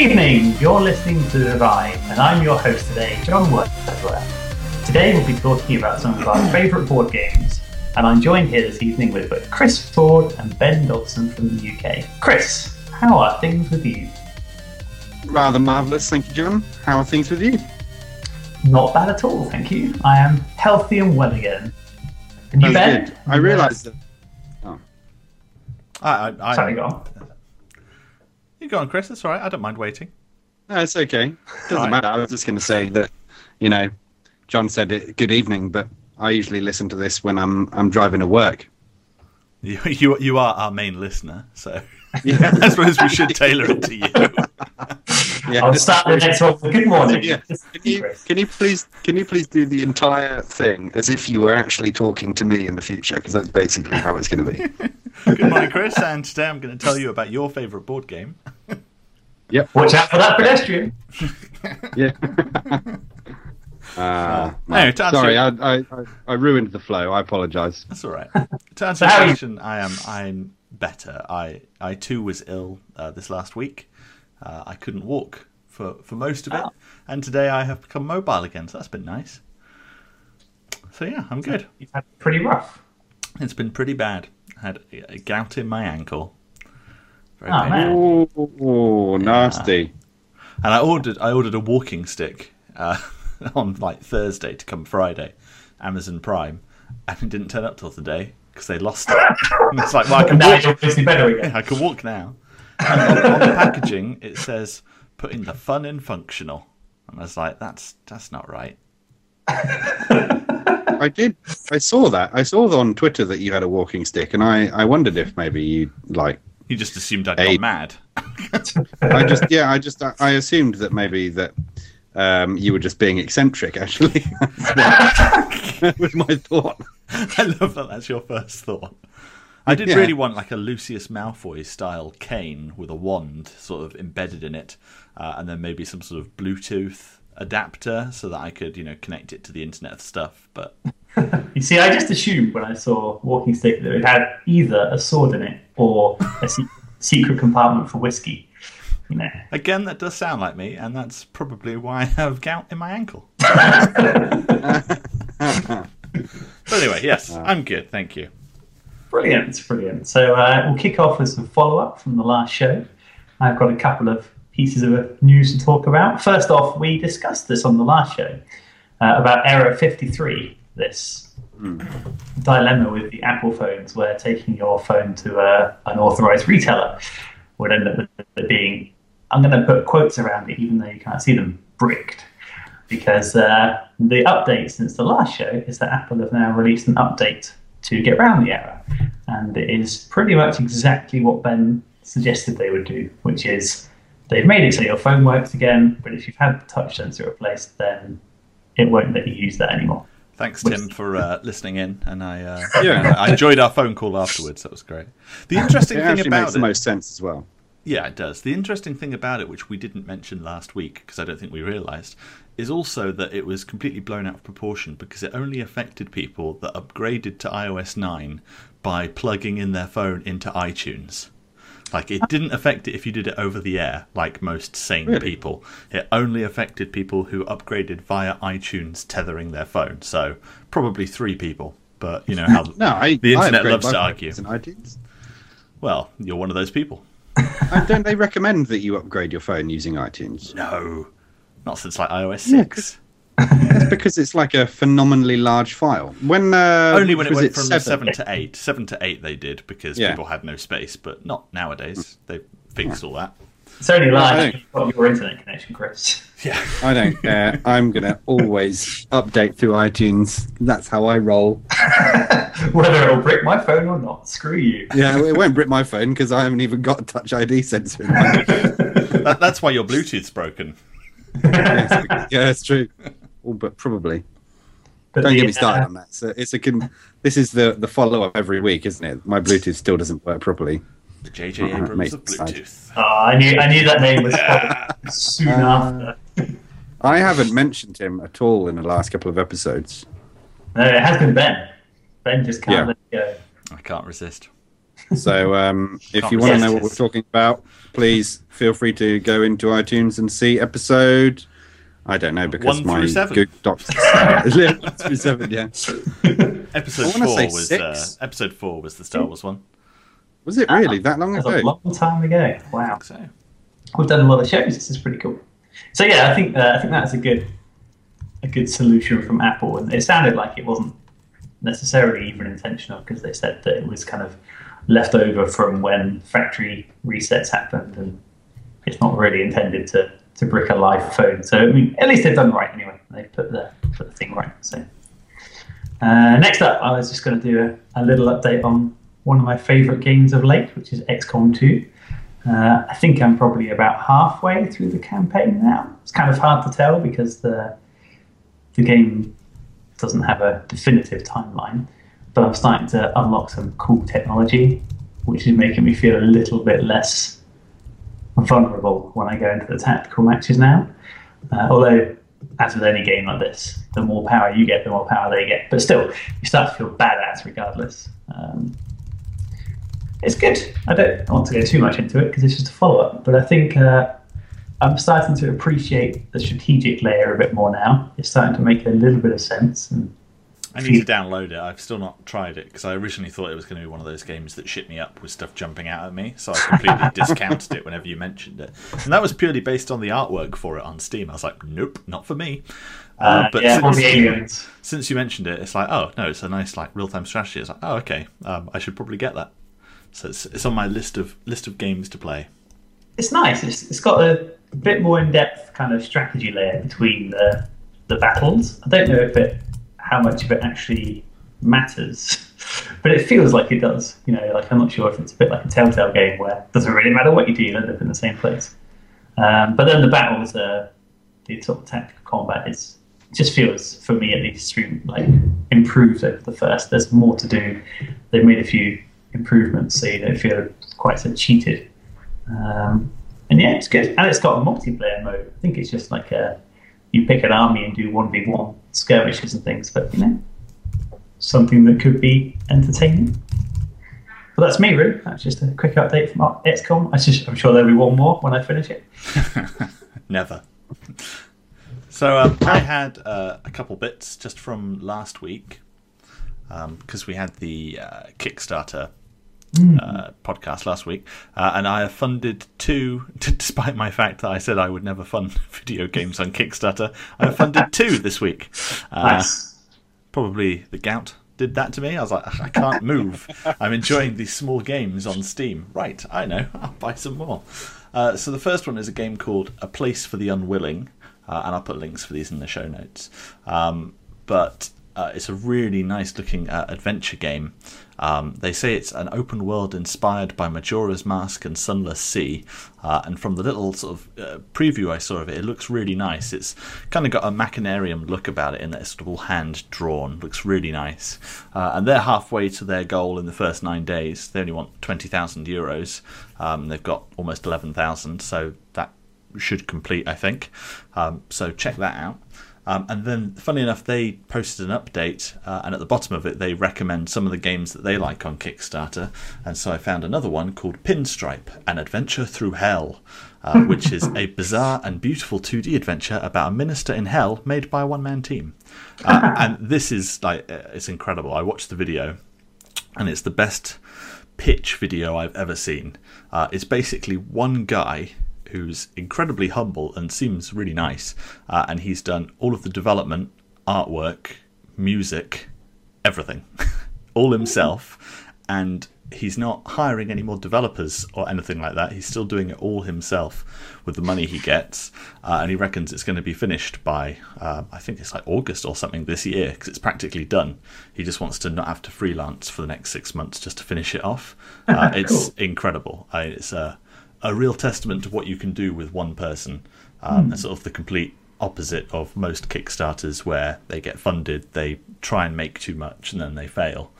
evening. You're listening to The Divide, and I'm your host today, John Wordsworth. Today we'll be talking about some of our favourite board games, and I'm joined here this evening with both Chris Ford and Ben Dodson from the UK. Chris, how are things with you? Rather marvellous, thank you, John. How are things with you? Not bad at all, thank you. I am healthy and well again. And you, Ben? Good. I realised that. Oh. I, I, I, Sorry, go on. You go on, Chris. That's all right. I don't mind waiting. No, it's okay. Doesn't Right. matter. I was just going to say that, you know, John said it, good evening, but I usually listen to this when I'm I'm driving to work. You, you, you are our main listener, so Yeah. I suppose we should tailor it to you. yeah. I'll start the next one. Good morning. Yeah. Can you, can you please can you please do the entire thing as if you were actually talking to me in the future? Because that's basically how it's going to be. Good morning, Chris. And today I'm going to tell you about your favourite board game. Yep. Watch out for that pedestrian. Yeah. Uh, no. anyway, Sorry, your- I, I, I, I ruined the flow. I apologise. That's all right. To answer So your how are you- question, I am I'm better. I I too was ill uh, this last week. Uh, I couldn't walk for for most of it, Oh. and today I have become mobile again. So that's been nice. So yeah, I'm good. You've had pretty rough. It's been pretty bad. I had a a gout in my ankle. Very Oh, painful. man. Oh, nasty. And I ordered I ordered a walking stick uh, on like Thursday to come Friday, Amazon Prime, and it didn't turn up till today because they lost it. And it's like, well, I can walk. you're obviously better again. I can walk now. And on, on the packaging, it says putting the fun in functional, and I was like, that's that's not right. I did. I saw that. I saw on Twitter that you had a walking stick, and I, I wondered if maybe you like. You just assumed I'd gone mad. I just yeah. I just I assumed that maybe that um, you were just being eccentric. Actually, that was my thought. I love that. That's your first thought. I did Yeah. really want like a Lucius Malfoy style cane with a wand sort of embedded in it, uh, and then maybe some sort of Bluetooth adapter so that I could, you know, connect it to the Internet of Stuff. But You see, I just assumed when I saw walking stick that it had either a sword in it or a se- secret compartment for whiskey. You know. again, that does sound like me, and that's probably why I have gout in my ankle. but anyway, yes, I'm good. Thank you. Brilliant, brilliant. So uh, we'll kick off with some follow up from the last show. I've got a couple of pieces of news to talk about. First off, we discussed this on the last show uh, about Error 53, this dilemma with the Apple phones where taking your phone to a, an authorized retailer would end up with it being, I'm going to put quotes around it even though you can't see them, bricked. Because uh, the update since the last show is that Apple have now released an update to get around the error. And it is pretty much exactly what Ben suggested they would do, which is they've made it so your phone works again, but if you've had the touch sensor replaced, then it won't let you use that anymore. Thanks, Tim, for uh, listening in, and I uh, Yeah. I enjoyed our phone call afterwards. That was great. The interesting It thing about makes it, makes the most sense as well. yeah, it does. The interesting thing about it, which we didn't mention last week because I don't think we realised, is also that it was completely blown out of proportion because it only affected people that upgraded to iOS 9 by plugging in their phone into iTunes. Like it didn't affect it if you did it over the air, like most sane Really? people. It only affected people who upgraded via iTunes tethering their phone. So probably three people. But you know how No, I the internet loves to argue. Well, you're one of those people. Uh, don't they recommend that you upgrade your phone using iTunes? No, not since like iOS six. It's because it's like a phenomenally large file. When uh, Only when it was went from seven? seven to eight. Seven to eight they did because Yeah. people had no space, but not nowadays. They fixed all that. It's only I large don't- you've got your internet connection, Chris. Yeah. I don't care. I'm gonna always update through iTunes. That's how I roll. Whether it'll break my phone or not, screw you. Yeah, it won't brick my phone because I haven't even got a Touch ID sensor. In mine. That, that's why your Bluetooth's broken. Yeah, it's- true. Oh, but probably. But Don't the, get me started uh, on that. So it's a con- this is the the follow up every week, isn't it? My Bluetooth still doesn't work properly. The JJ Alright, Abrams mate, of. Bluetooth. Oh, I knew I knew that name was coming soon Uh, after. I haven't mentioned him at all in the last couple of episodes. No, it has been Ben. Ben just can't Yeah. let it go. I can't resist. So um, if you want to know what we're talking about, please feel free to go into iTunes and see episode. I don't know because my seven. Google Docs. one through seven, yeah. Episode four was uh, episode four was the Star Wars one. Was it really that long ago? a long time ago. Wow. So We've done a lot of shows. This is pretty cool. So yeah, I think uh, I think that's a good a good solution from Apple, and it sounded like it wasn't necessarily even intentional because they said that it was kind of left over from when factory resets happened, and it's not really intended to to brick a live phone. So I mean, at least they've done right anyway. They put the put the thing right. So uh, next up, I was just going to do a, a little update on one of my favourite games of late, which is XCOM 2. Uh, I think I'm probably about halfway through the campaign now. It's kind of hard to tell because the the game doesn't have a definitive timeline, but I'm starting to unlock some cool technology, which is making me feel a little bit less vulnerable when I go into the tactical matches now. Uh, although, as with any game like this, the more power you get, the more power they get. But still, you start to feel badass regardless. Um, it's good. I don't want to go too much into it because it's just a follow up. But I think uh, I'm starting to appreciate the strategic layer a bit more now. It's starting to make a little bit of sense. And I need to download it. I've still not tried it because I originally thought it was going to be one of those games that shit me up with stuff jumping out at me. So I completely discounted it whenever you mentioned it, and that was purely based on the artwork for it on Steam. I was like, nope, not for me. Uh, uh, but yeah, since, the aliens. since you mentioned it, it's like, oh no, it's a nice like real time strategy. It's like, oh okay, um, I should probably get that. So it's, it's on my list of list of games to play. It's nice. It's, it's got a bit more in depth kind of strategy layer between the the battles. I don't know if it how much of it actually matters, but it feels like it does. You know, like I'm not sure if it's a bit like a Telltale game where it doesn't really matter what you do, you end up in the same place. Um, but then the battles, uh, the sort of tactical combat is just feels for me at least like improved over the first. There's more to do. They've made a few improvements, so you don't feel quite so cheated. Um, and yeah, it's good, and it's got a multiplayer mode. I think it's just like a you pick an army and do one v one skirmishes and things, but you know, something that could be entertaining. But that's me, really. That's just a quick update from XCOM. I just, I'm sure there'll be one more when I finish it. Never. So um, I had uh, a couple bits just from last week because we had the uh, Kickstarter uh, podcast last week, uh, and I have funded two. Despite my fact that I said I would never fund video games on Kickstarter, I have funded two this week. Uh, Nice. probably the gout did that to me. I was like, I can't move. I'm enjoying these small games on Steam. Right, I know. I'll buy some more. Uh, so the first one is a game called A Place for the Unwilling, uh, and I'll put links for these in the show notes. Um, but uh, it's a really nice looking uh, adventure game. Um, they say it's an open world inspired by Majora's Mask and Sunless Sea, uh, and from the little sort of uh, preview I saw of it, it looks really nice. It's kind of got a machinarium look about it in that it's sort of all hand drawn. Looks really nice, uh, and they're halfway to their goal in the first nine days. They only want twenty thousand euros. Um, they've got almost eleven thousand, so that should complete, I think. Um, so check that out. Um, and then, funny enough, they posted an update, uh, and at the bottom of it, they recommend some of the games that they like on Kickstarter. And so I found another one called Pinstripe An Adventure Through Hell, uh, which is a bizarre and beautiful 2D adventure about a minister in hell made by a one man team. Uh, and this is like, uh, it's incredible. I watched the video, and it's the best pitch video I've ever seen. Uh, it's basically one guy who's incredibly humble and seems really nice, uh, and he's done all of the development, artwork, music, everything, all himself, and he's not hiring any more developers or anything like that. He's still doing it all himself with the money he gets, uh, and he reckons it's going to be finished by uh, I think it's like August or something this year because it's practically done. He just wants to not have to freelance for the next six months just to finish it off. Uh, it's incredible. I, it's a a real testament to what you can do with one person. Um, and sort of the complete opposite of most Kickstarters, where they get funded, they try and make too much, and then they fail.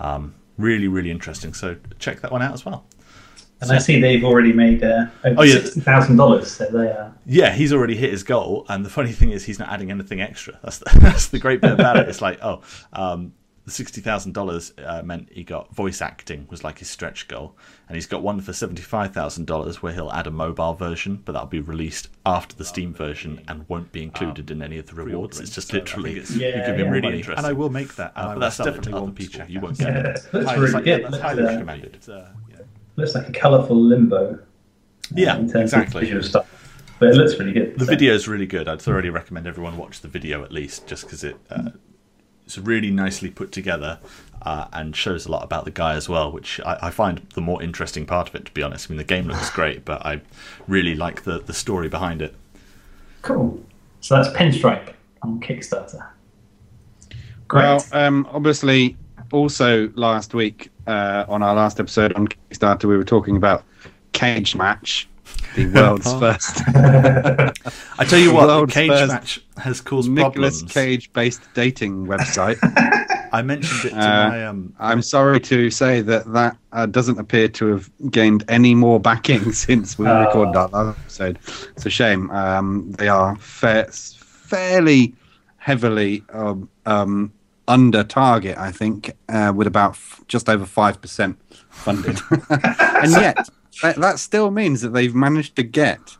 Um, really, really interesting. So check that one out as well. And I see they've already made uh, over Oh, yeah. sixty thousand dollars. So they are. Yeah, he's already hit his goal, and the funny thing is, he's not adding anything extra. That's the, that's the great bit about it. It's like, oh, um, the sixty thousand uh, dollars meant he got voice acting was like his stretch goal, and he's got one for seventy five thousand dollars where he'll add a mobile version, but that'll be released after the Steam version and won't be included in any of the rewards. It's just literally Ah. Yeah, you give him yeah. really Money. interesting. And I will make that. Uh, but that's definitely one other people. people. You won't Yeah, get it. that's really Highly, good. that's Looks, highly uh, recommended. It's, uh, yeah. looks like a colourful limbo. uh, Yeah, in terms exactly. Of visual stuff. But it looks really good. The so- video is really good. I'd thoroughly recommend everyone watch the video at least, just because it uh, it's really nicely put together uh, and shows a lot about the guy as well, which I, I find the more interesting part of it. To be honest, I mean the game looks great, but I really like the the story behind it. Cool. So that's Pinstripe on Kickstarter. Great. Well, um, obviously, also last week uh, on our last episode on Kickstarter, we were talking about Cage Match, the world's first I tell you what, the cage match has caused Nicolas problems. Cage-based dating website. I mentioned it to Uh, my um. I'm sorry to say that that uh, doesn't appear to have gained any more backing since we Oh. recorded our last episode. It's a shame. Um, they are fa- fairly heavily um, um, under target, I think, uh, with about f- just over five percent funded, and yet that, that still means that they've managed to get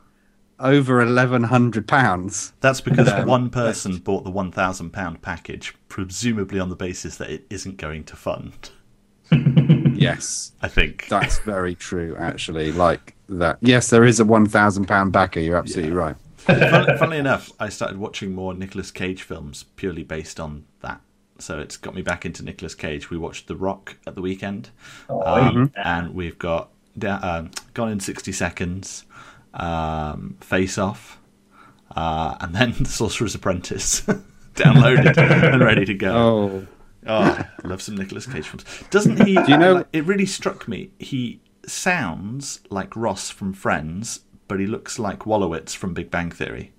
over eleven hundred pounds. That's because Um, one person bought the one thousand pound package, presumably on the basis that it isn't going to fund. Yes. I think. That's very true, actually. Like that. Yes, there is a one thousand pound backer. You're absolutely right. Fun, funnily enough, I started watching more Nicolas Cage films purely based on that. So it's got me back into Nicolas Cage. We watched The Rock at the weekend, Oh, um, yeah. and we've got da- um, Gone in sixty seconds, um, Face Off, uh, and then The Sorcerer's Apprentice, downloaded and ready to go. Oh, Oh, I love some Nicolas Cage films. Doesn't he? Do you know- like, it really struck me. He sounds like Ross from Friends, but he looks like Wolowitz from Big Bang Theory.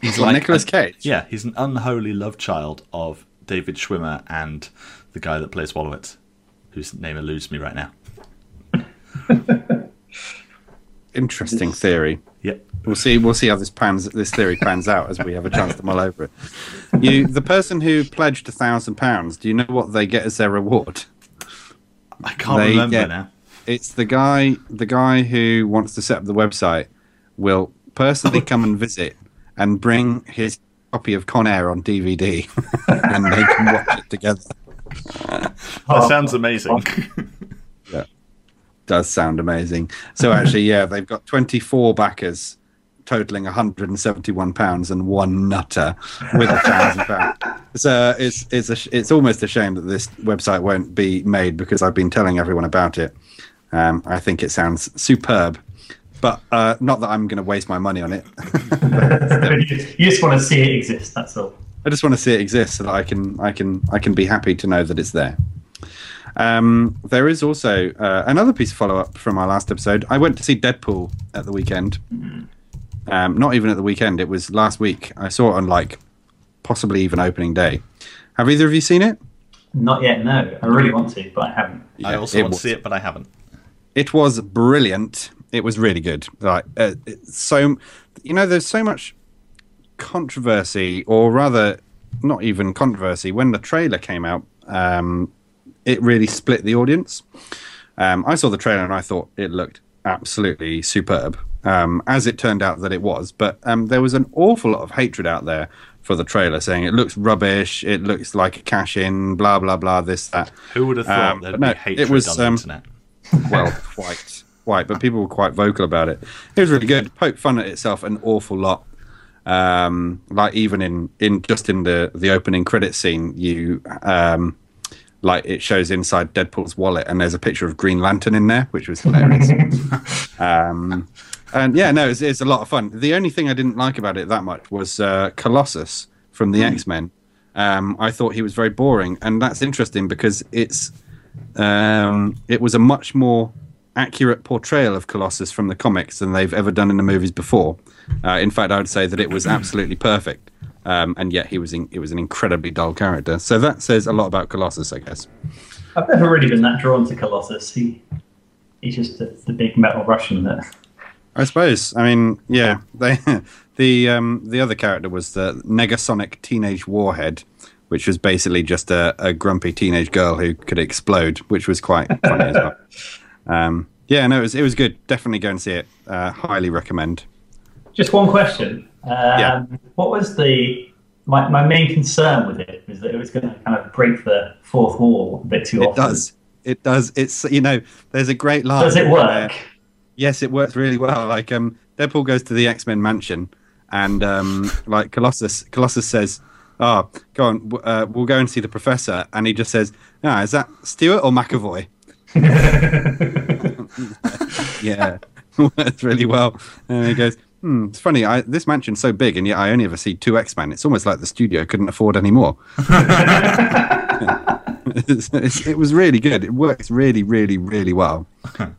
he's like Nicolas Cage. Yeah, he's an unholy love child of David Schwimmer and the guy that plays Wolowitz, whose name eludes me right now. Interesting theory. Yep. We'll see. We'll see how this pans. This theory pans out as we have a chance to mull over it. You, the person who pledged a thousand pounds. Do you know what they get as their reward? I can't They remember get- now. It's the guy. The guy who wants to set up the website will personally come and visit and bring his copy of Con Air on DVD, and they can watch it together. That sounds amazing. Yeah, does sound amazing. So actually, yeah, they've got 24 backers, totaling 171 pounds, and one nutter with a thousand pounds. So it's it's a, sh- it's almost a shame that this website won't be made because I've been telling everyone about it. Um, I think it sounds superb, but uh, not that I'm going to waste my money on it. you just want to see it exist. That's all. I just want to see it exist so that I can I can I can be happy to know that it's there. Um, there is also uh, another piece of follow up from our last episode. I went to see Deadpool at the weekend. Um, not even at the weekend. It was last week. I saw it on like possibly even opening day. Have either of you seen it? Not yet. No, I really want to, but I haven't. I also it want to see it, but I haven't. It was brilliant. It was really good. Like uh, so, you know, there's so much controversy, or rather, not even controversy. When the trailer came out, um, it really split the audience. Um, I saw the trailer and I thought it looked absolutely superb. Um, as it turned out that it was, but um, there was an awful lot of hatred out there for the trailer, saying it looks rubbish, it looks like a cash in, blah blah blah, this that. Who would have thought Um, there'd but be no, it hatred was, on the um, internet? well, quite, quite, but people were quite vocal about it. It was really good. Poked fun at itself an awful lot. Um, like even in in just in the the opening credit scene, you um, like it shows inside Deadpool's wallet, and there's a picture of Green Lantern in there, which was hilarious. um, and yeah, no, it's, it's a lot of fun. The only thing I didn't like about it that much was uh, Colossus from the X Men. Um, I thought he was very boring, and that's interesting because it's um, it was a much more accurate portrayal of Colossus from the comics than they've ever done in the movies before. Uh, in fact, I would say that it was absolutely perfect, um, and yet he was in, it was an incredibly dull character. So that says a lot about Colossus, I guess. I've never really been that drawn to Colossus. He, he's just the, the big metal Russian that. I suppose. I mean, yeah. They, the um, the other character was the Negasonic Teenage Warhead, which was basically just a, a grumpy teenage girl who could explode, which was quite funny as well. Um, yeah, no, it was it was good. Definitely go and see it. Uh, highly recommend. Just one question. Um, Yeah. What was the my, my main concern with it was that it was going to kind of break the fourth wall a bit too It often. It does. It does. It's you know, there's a great line. Does it where- work? Yes, it works really well. Like um, Deadpool goes to the X Men mansion, and um, like Colossus, Colossus says, "Oh, go on, uh, we'll go and see the professor," and he just says, "Ah, is that Stewart or McAvoy?" yeah, works really well. And he goes, "Hmm, it's funny. I, this mansion's so big, and yet I only ever see two X Men. It's almost like the studio couldn't afford any more." It's- it's- it was really good. It works really, really, really well.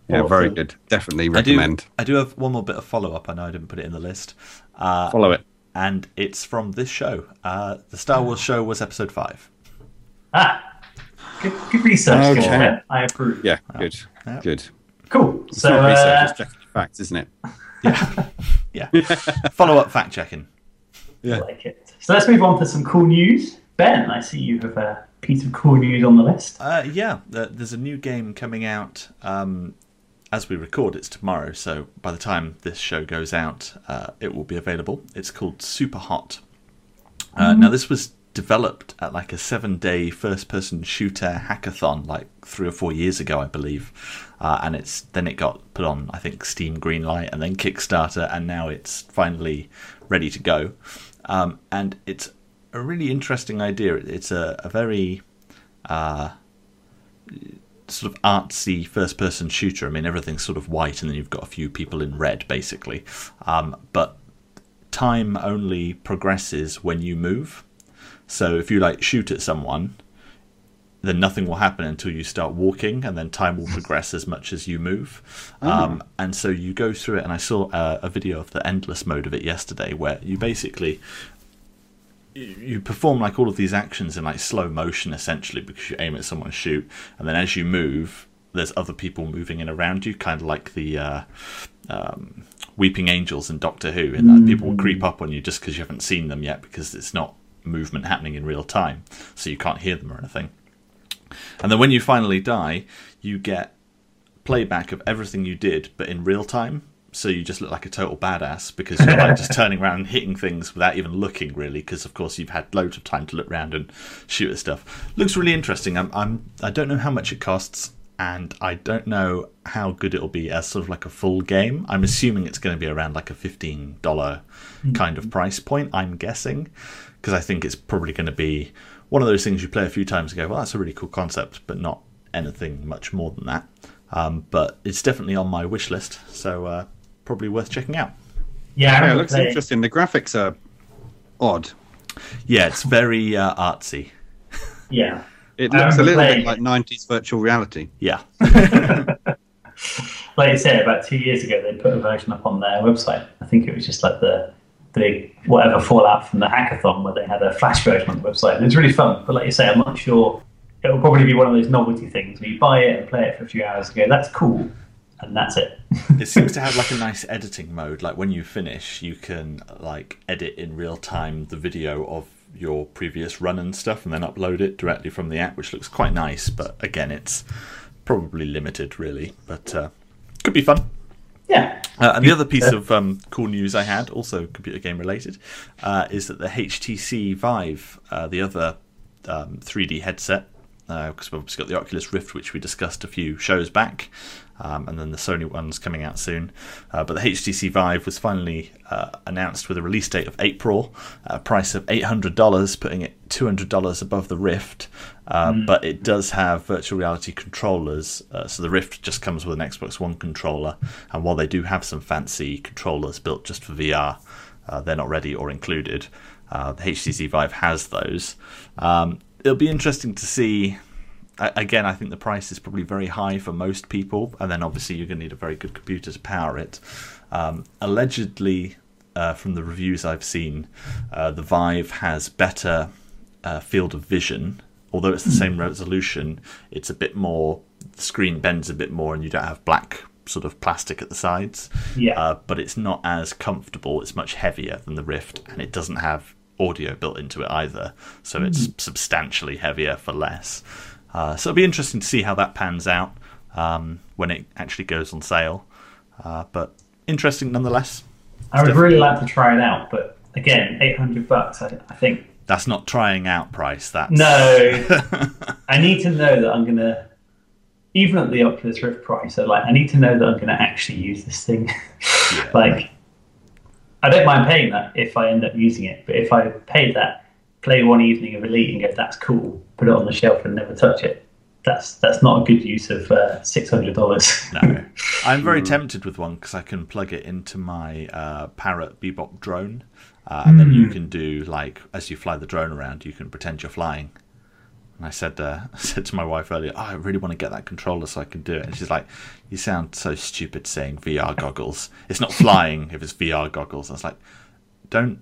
Yeah, very good. Definitely I do, recommend. I do have one more bit of follow up. I know I didn't put it in the list. Uh, Follow it. and it's from this show. Uh, the Star Wars show was episode five. Ah, good, good research. Okay. I approve. Yeah, good, Yeah. good. Cool. It's So, not research, uh, it's checking the facts, isn't it? Yeah. yeah. follow up fact checking. Yeah. like it. So let's move on to some cool news. Ben, I see you have a piece of cool news on the list. Uh, yeah, there's a new game coming out um, as we record. It's tomorrow, so by the time this show goes out, uh, it will be available. It's called Super Hot. Uh, Now, this was developed at like a seven-day first-person shooter hackathon, like three or four years ago, I believe. Uh, and it's then it got put on, I think, Steam Greenlight and then Kickstarter, and now it's finally ready to go. Um, and it's a really interesting idea. It's a, a very sort of artsy first person shooter. I mean, everything's sort of white, and then you've got a few people in red, basically. Um, but time only progresses when you move. So if you like shoot at someone, then nothing will happen until you start walking, and then time will progress as much as you move. Um, and so you go through it, and I saw uh, a video of the endless mode of it yesterday, where you basically you you perform like all of these actions in like slow motion essentially because you aim at someone shoot and then as you move there's other people moving in around you kind of like the uh, um, weeping angels in doctor who and that people will creep up on you just because you haven't seen them yet because it's not movement happening in real time so you can't hear them or anything and then when you finally die you get playback of everything you did but in real time. So you just look like a total badass because you're like just turning around and hitting things without even looking really because of course you've had loads of time to look around and shoot at stuff. Looks really interesting. I'm, I'm i don't know how much it costs and i don't know how good it'll be as sort of like a full game. I'm assuming it's going to be around like a $15 kind of mm-hmm. price point i'm guessing because i think it's probably going to be one of those things you play a few times and go well that's a really cool concept but not anything much more than that um, but it's definitely on my wish list so uh, probably worth checking out Yeah, Yeah, it looks playing- interesting. The graphics are odd. yeah it's very uh, artsy Yeah. It looks a little playing bit like 90s virtual reality. yeah Like you said, about two years ago, they put a version up on their website. I think it was just like the the whatever fallout from the hackathon where they had a flash version on the website. And it's really fun. But like you say, I'm not sure. It'll probably be one of those novelty things where you buy it and play it for a few hours and go, that's cool. And that's it. it seems to have like a nice editing mode like when you finish you can like edit in real time the video of your previous run and stuff and then upload it directly from the app which looks quite nice but again it's probably limited really but uh, could be fun yeah. uh, and the other piece of um, cool news I had, also computer game related, uh, is that the HTC Vive, uh, the other um, 3D headset, because we've obviously got the Oculus Rift, which we discussed a few shows back, um, and then the Sony one's coming out soon. Uh, but the HTC Vive was finally uh, announced with a release date of April, a price of $800, putting it $200 above the Rift. Uh, But it does have virtual reality controllers, uh, so the Rift just comes with an Xbox One controller. And while they do have some fancy controllers built just for VR, uh, they're not ready or included. Uh, the HTC Vive has those. Um, it'll be interesting to see. Again, I think the price is probably very high for most people, and then obviously you're going to need a very good computer to power it. Um, allegedly, uh, from the reviews I've seen, uh, the Vive has better uh, field of vision. Although it's the same resolution, it's a bit more. The screen bends a bit more, and you don't have black sort of plastic at the sides. Yeah. Uh, but it's not as comfortable. It's much heavier than the Rift, and it doesn't have audio built into it either, so it's substantially heavier for less. Uh, so it'll be interesting to see how that pans out um, when it actually goes on sale. Uh, but interesting nonetheless. I would really like to try it out, but again, eight hundred bucks. I, I think That's not trying out price. That's no. I need to know that I'm gonna, even at the Oculus Rift price. So like, I need to know that I'm gonna actually use this thing. Yeah. like, I don't mind paying that if I end up using it, but if I paid that, play one evening of Elite and go, that's cool, put it on the shelf and never touch it. That's that's not a good use of uh, six hundred dollars. No, I'm very tempted with one because I can plug it into my uh, Parrot Bebop drone, uh, and then you can do like as you fly the drone around, you can pretend you're flying. And I said, uh, I said to my wife earlier, oh, I really want to get that controller so I can do it. And she's like, "You sound so stupid saying VR goggles. It's not flying if it's VR goggles." I was like, "Don't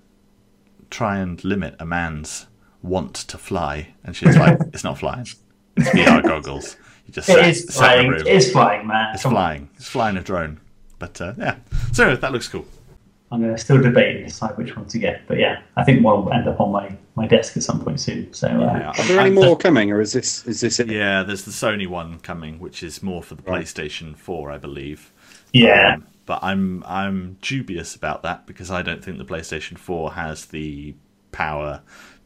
try and limit a man's want to fly." And she's like, "It's not flying. It's VR goggles. You just It sat, is sat flying. It is flying, man. It's Come on. flying. It's flying a drone. But uh, yeah, so that looks cool. I'm going to still debate and decide which one to get. But yeah, I think one will end up on my, my desk at some point soon. So uh, Yeah. Are there any more coming, or is this is this it? Yeah, there's the Sony one coming, which is more for the Right. PlayStation 4, I believe. yeah, Um, but I'm I'm dubious about that because I don't think the PlayStation 4 has the power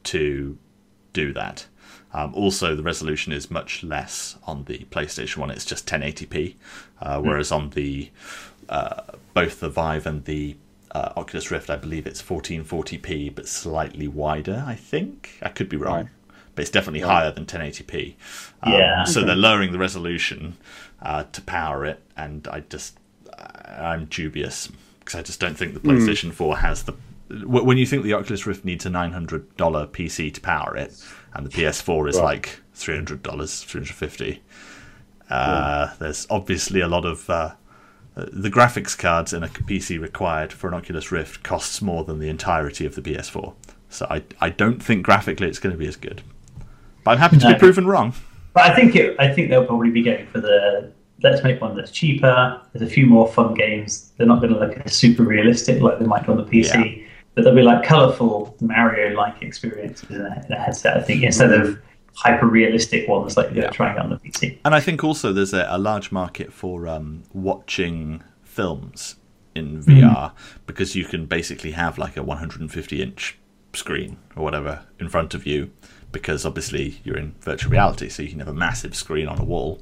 to do that. Um, also, the resolution is much less on the PlayStation 1. It's just 1080p, uh, whereas on the uh, both the Vive and the uh, Oculus Rift, I believe it's 1440p, but slightly wider. I think I could be wrong, Right. but it's definitely higher than 1080p. Um, Yeah. So they're lowering the resolution uh, to power it, and I just I'm dubious because I just don't think the PlayStation 4 has the. Wh- When you think the Oculus Rift needs a nine hundred dollar PC to power it, and the PS4 is Right. like three hundred dollars, three hundred fifty. Uh, There's obviously a lot of uh, the graphics cards in a PC required for an Oculus Rift costs more than the entirety of the PS4. So I I don't think graphically it's going to be as good. But I'm happy to No. be proven wrong. but I think it. I think they'll probably be going for the let's make one that's cheaper. There's a few more fun games. They're not going to look super realistic like they might on the PC, but they'll be like colourful Mario-like experiences in a, in a headset. I think instead of hyper realistic ones like you're Yeah. trying on the PC. And I think also there's a, a large market for um, watching films in VR because you can basically have like a 150 inch screen or whatever in front of you because obviously you're in virtual reality, so you can have a massive screen on a wall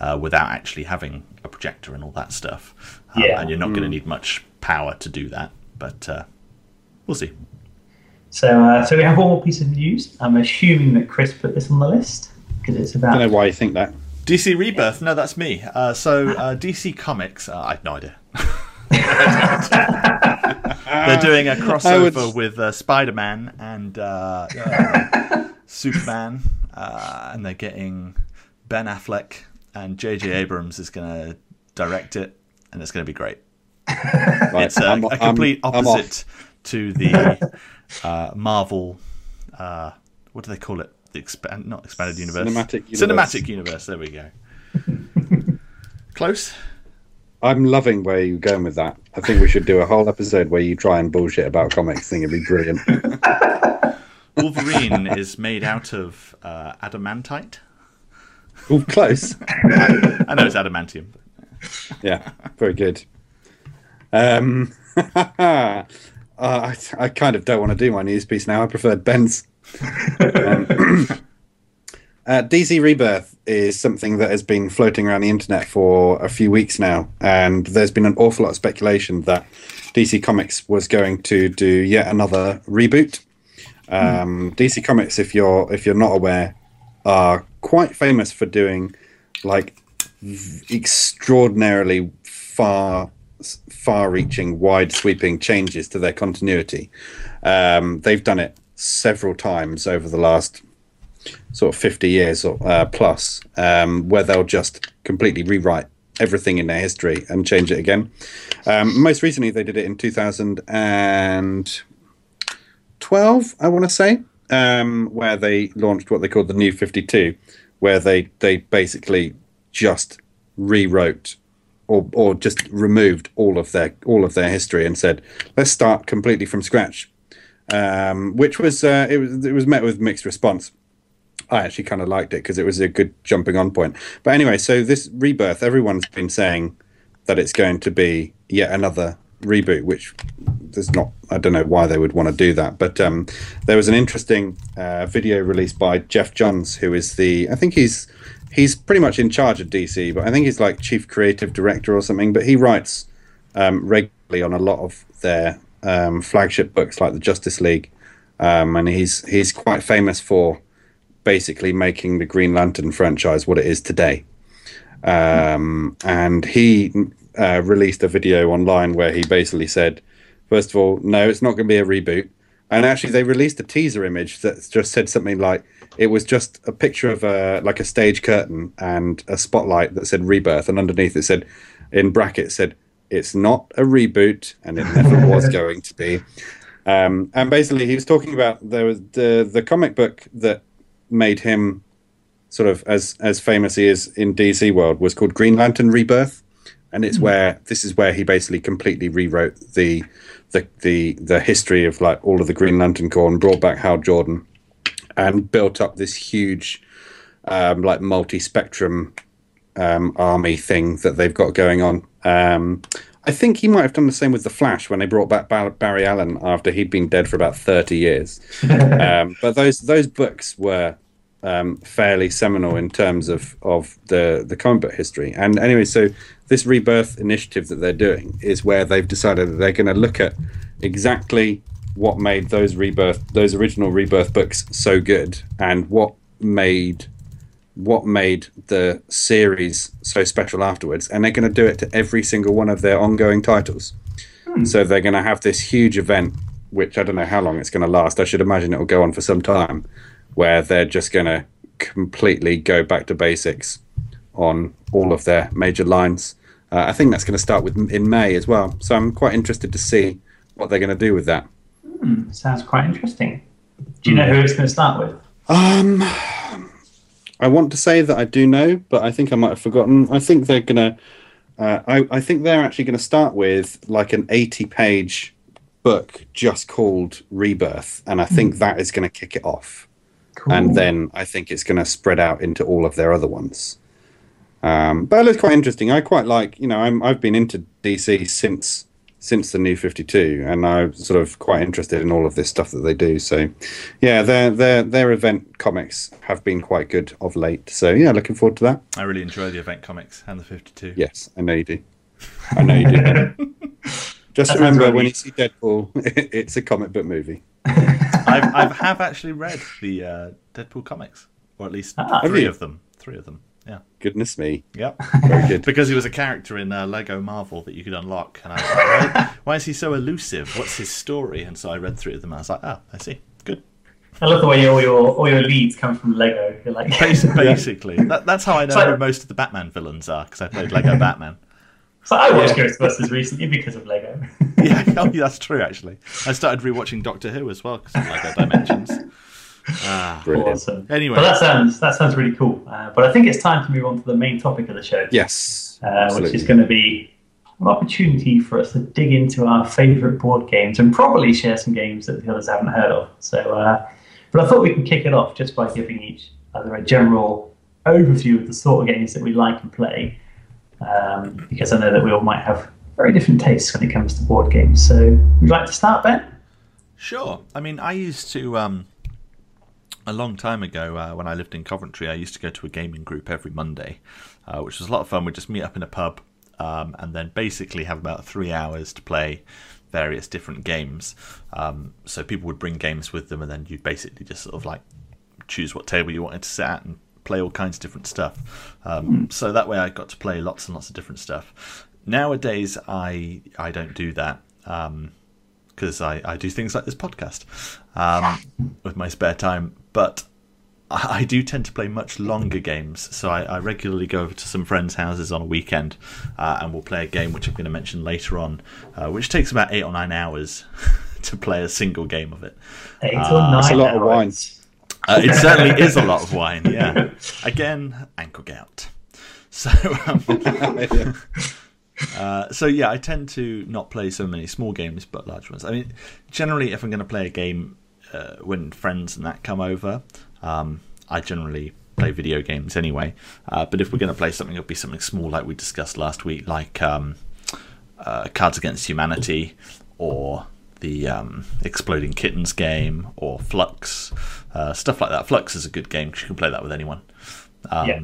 uh, without actually having a projector and all that stuff. Um, Yeah. And you're not going to need much power to do that, but uh, we'll see. So, uh, so we have one more piece of news. I'm assuming that Chris put this on the list because it's about. I don't know why you think that. DC Rebirth, no, that's me. Uh, so uh, DC Comics, uh, I have no idea. They're doing a crossover would- with uh, Spider Man and uh, uh, Superman, uh, and they're getting Ben Affleck and J.J. Abrams is going to direct it, and it's going to be great. Right, It's a, I'm- a I'm- complete I'm off. opposite to the uh, Marvel. Uh, what do they call it? The expand, not expanded universe. Cinematic universe. Cinematic universe. There we go. Close. I'm loving where you're going with that. I think we should do a whole episode where you try and bullshit about comics. I think it'd be brilliant. Wolverine is made out of uh, adamantite. Oh, close. I know it's adamantium. but- Yeah, very good. Um, uh, I, I kind of don't want to do my news piece now. I preferred Ben's. Um, uh, DC Rebirth is something that has been floating around the internet for a few weeks now, and there's been an awful lot of speculation that DC Comics was going to do yet another reboot. Um, DC Comics, if you're if you're not aware, are quite famous for doing like extraordinarily far far-reaching wide-sweeping changes to their continuity. Um, they've done it several times over the last sort of 50 years or uh, plus um, where they'll just completely rewrite everything in their history and change it again. Um, most recently they did it in 2012 i want to say um, where they launched what they called the new 52 where they they basically just rewrote or or just removed all of their all of their history and said let's start completely from scratch um, which was uh, it was it was met with mixed response. I actually kind of liked it because it was a good jumping on point. But anyway, so this rebirth, everyone's been saying that it's going to be yet another reboot, which there's not. I don't know why they would want to do that, but um, there was an interesting uh, video released by Geoff Johns, who is the I think he's he's pretty much in charge of DC, but I think he's like chief creative director or something. But he writes um, regularly on a lot of their um, flagship books, like the Justice League, um, and he's he's quite famous for basically making the Green Lantern franchise what it is today. Um, and he uh, released a video online where he basically said, first of all, no, it's not going to be a reboot. And actually, they released a teaser image that just said something like it was just a picture of a like a stage curtain and a spotlight that said rebirth, and underneath it said, in brackets, said it's not a reboot, and it never was going to be. Um, and basically, he was talking about the the the comic book that made him sort of as as famous he is in DC world was called Green Lantern Rebirth, and it's mm. where this is where he basically completely rewrote the the the the history of like all of the Green Lantern Corps and brought back Hal Jordan and built up this huge um, like multi-spectrum um, army thing that they've got going on. Um, I think he might have done the same with the Flash when they brought back Barry Allen after he'd been dead for about thirty years. Um, but those those books were um, fairly seminal in terms of of the the comic book history. And anyway, so this rebirth initiative that they're doing is where they've decided that they're going to look at exactly what made those rebirth those original rebirth books so good and what made what made the series so special afterwards and they're going to do it to every single one of their ongoing titles hmm. so they're going to have this huge event which i don't know how long it's going to last i should imagine it will go on for some time where they're just going to completely go back to basics on all of their major lines. Uh, I think that's going to start with in May as well. So I'm quite interested to see what they're going to do with that. Mm, sounds quite interesting. Do you know who it's going to start with? Um, I want to say that I do know, but I think I might have forgotten. I think they're going to. Uh, I, I think they're actually going to start with like an 80 page book just called Rebirth, and I think mm. that is going to kick it off. Cool. And then I think it's going to spread out into all of their other ones. Um, but it looks quite interesting. I quite like, you know, I'm, I've been into DC since since the new 52 and i'm sort of quite interested in all of this stuff that they do. So yeah their their their event comics have been quite good of late. So yeah looking forward to that. I really enjoy the event comics and the 52 yes i know you do. I know you do. Just that remember when you see deadpool it's a comic book movie. I've, I've have actually read the uh, deadpool comics or at least ah, three of them three of them. yeah. Goodness me. Yep. Very good. because he was a character in uh, Lego Marvel that you could unlock, and I was like, why, why, is he so elusive? What's his story? And so I read through them, and I was like, oh, I see. Good. I love the way all your all your leads come from Lego. You're like basically, that, that's how I know who most of the Batman villains are because I played Lego Batman. So I watched yeah. Ghostbusters recently because of Lego. yeah, oh, that's true. Actually, I started rewatching Doctor Who as well because of Lego Dimensions. Ah, awesome. Anyway, but that sounds that sounds really cool. Uh, but I think it's time to move on to the main topic of the show. Yes, uh, which is going to be an opportunity for us to dig into our favourite board games and probably share some games that the others haven't heard of. So, uh, but I thought we can kick it off just by giving each other a general overview of the sort of games that we like and play, um, because I know that we all might have very different tastes when it comes to board games. So, would you like to start, Ben? Sure. I mean, I used to. Um a long time ago, uh, when I lived in Coventry, I used to go to a gaming group every Monday, uh, which was a lot of fun. We'd just meet up in a pub um, and then basically have about three hours to play various different games. Um, so people would bring games with them, and then you'd basically just sort of like choose what table you wanted to sit at and play all kinds of different stuff. Um, mm. So that way, I got to play lots and lots of different stuff. Nowadays, I I don't do that. Um, because I, I do things like this podcast um, with my spare time. But I, I do tend to play much longer games, so I, I, regularly go over to some friends' houses on a weekend, uh, and we'll play a game which I'm going to mention later on, uh, which takes about eight or nine hours to play a single game of it. Eight uh, or nine. That's a lot hours. of wine. Uh, it certainly is a lot of wine. Yeah. Again, ankle gout. So. Um, Uh, so yeah, I tend to not play so many small games, but large ones. I mean, generally, if I'm going to play a game uh, when friends and that come over, um, I generally play video games anyway. Uh, but if we're going to play something, it'll be something small, like we discussed last week, like um, uh, Cards Against Humanity or the um, Exploding Kittens game or Fluxx, uh, stuff like that. Fluxx is a good game because you can play that with anyone. Um, Yeah.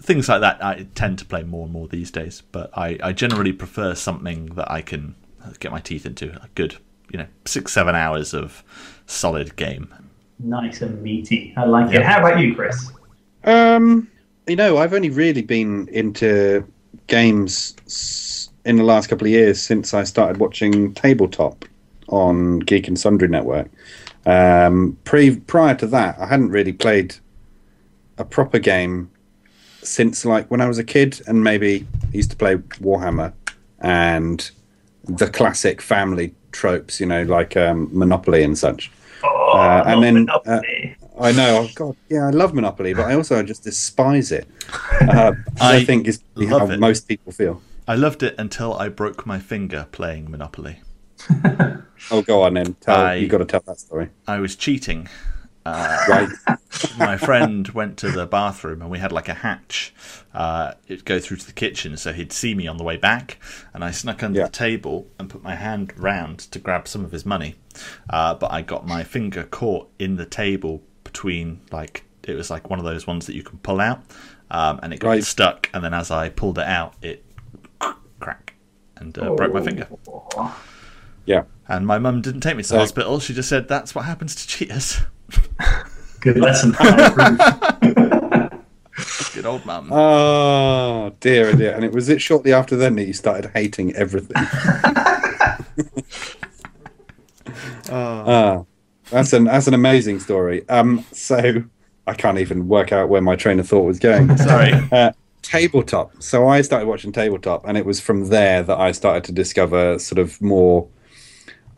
Things like that I tend to play more and more these days, but I, I generally prefer something that I can get my teeth into. A good, you know, six, seven hours of solid game. Nice and meaty. I like it. How about you, Chris? Um, you know, I've only really been into games in the last couple of years since I started watching Tabletop on Geek and Sundry Network. Um, pre prior to that, I hadn't really played a proper game since like when I was a kid, and maybe used to play Warhammer and the classic family tropes, you know, like um, Monopoly and such. Oh, Uh, and not then, Monopoly. I know. Oh God, yeah, I love Monopoly, but I also just despise it. Uh, I, I think is how it. most people feel. I loved it until I broke my finger playing Monopoly. Oh, go on then. Tell I- you got to tell that story, I was cheating. Right? my friend went to the bathroom and we had like a hatch. Uh, it'd go through to the kitchen, so he'd see me on the way back. And I snuck under Yeah. the table and put my hand round to grab some of his money. Uh, but I got my finger caught in the table between, like, it was like one of those ones that you can pull out. Um, and it got Right. stuck. And then as I pulled it out, it crack and uh, broke my finger. Oh. yeah. And my mum didn't take me to the So- hospital. She just said, that's what happens to cheaters. Good lesson. Good old mum. Oh dear, oh dear. And it was it shortly after then that you started hating everything. Ah, that's an that's an amazing story. Um, so I can't even work out where my train of thought was going. Sorry. Uh, tabletop. So I started watching tabletop, and it was from there that I started to discover sort of more.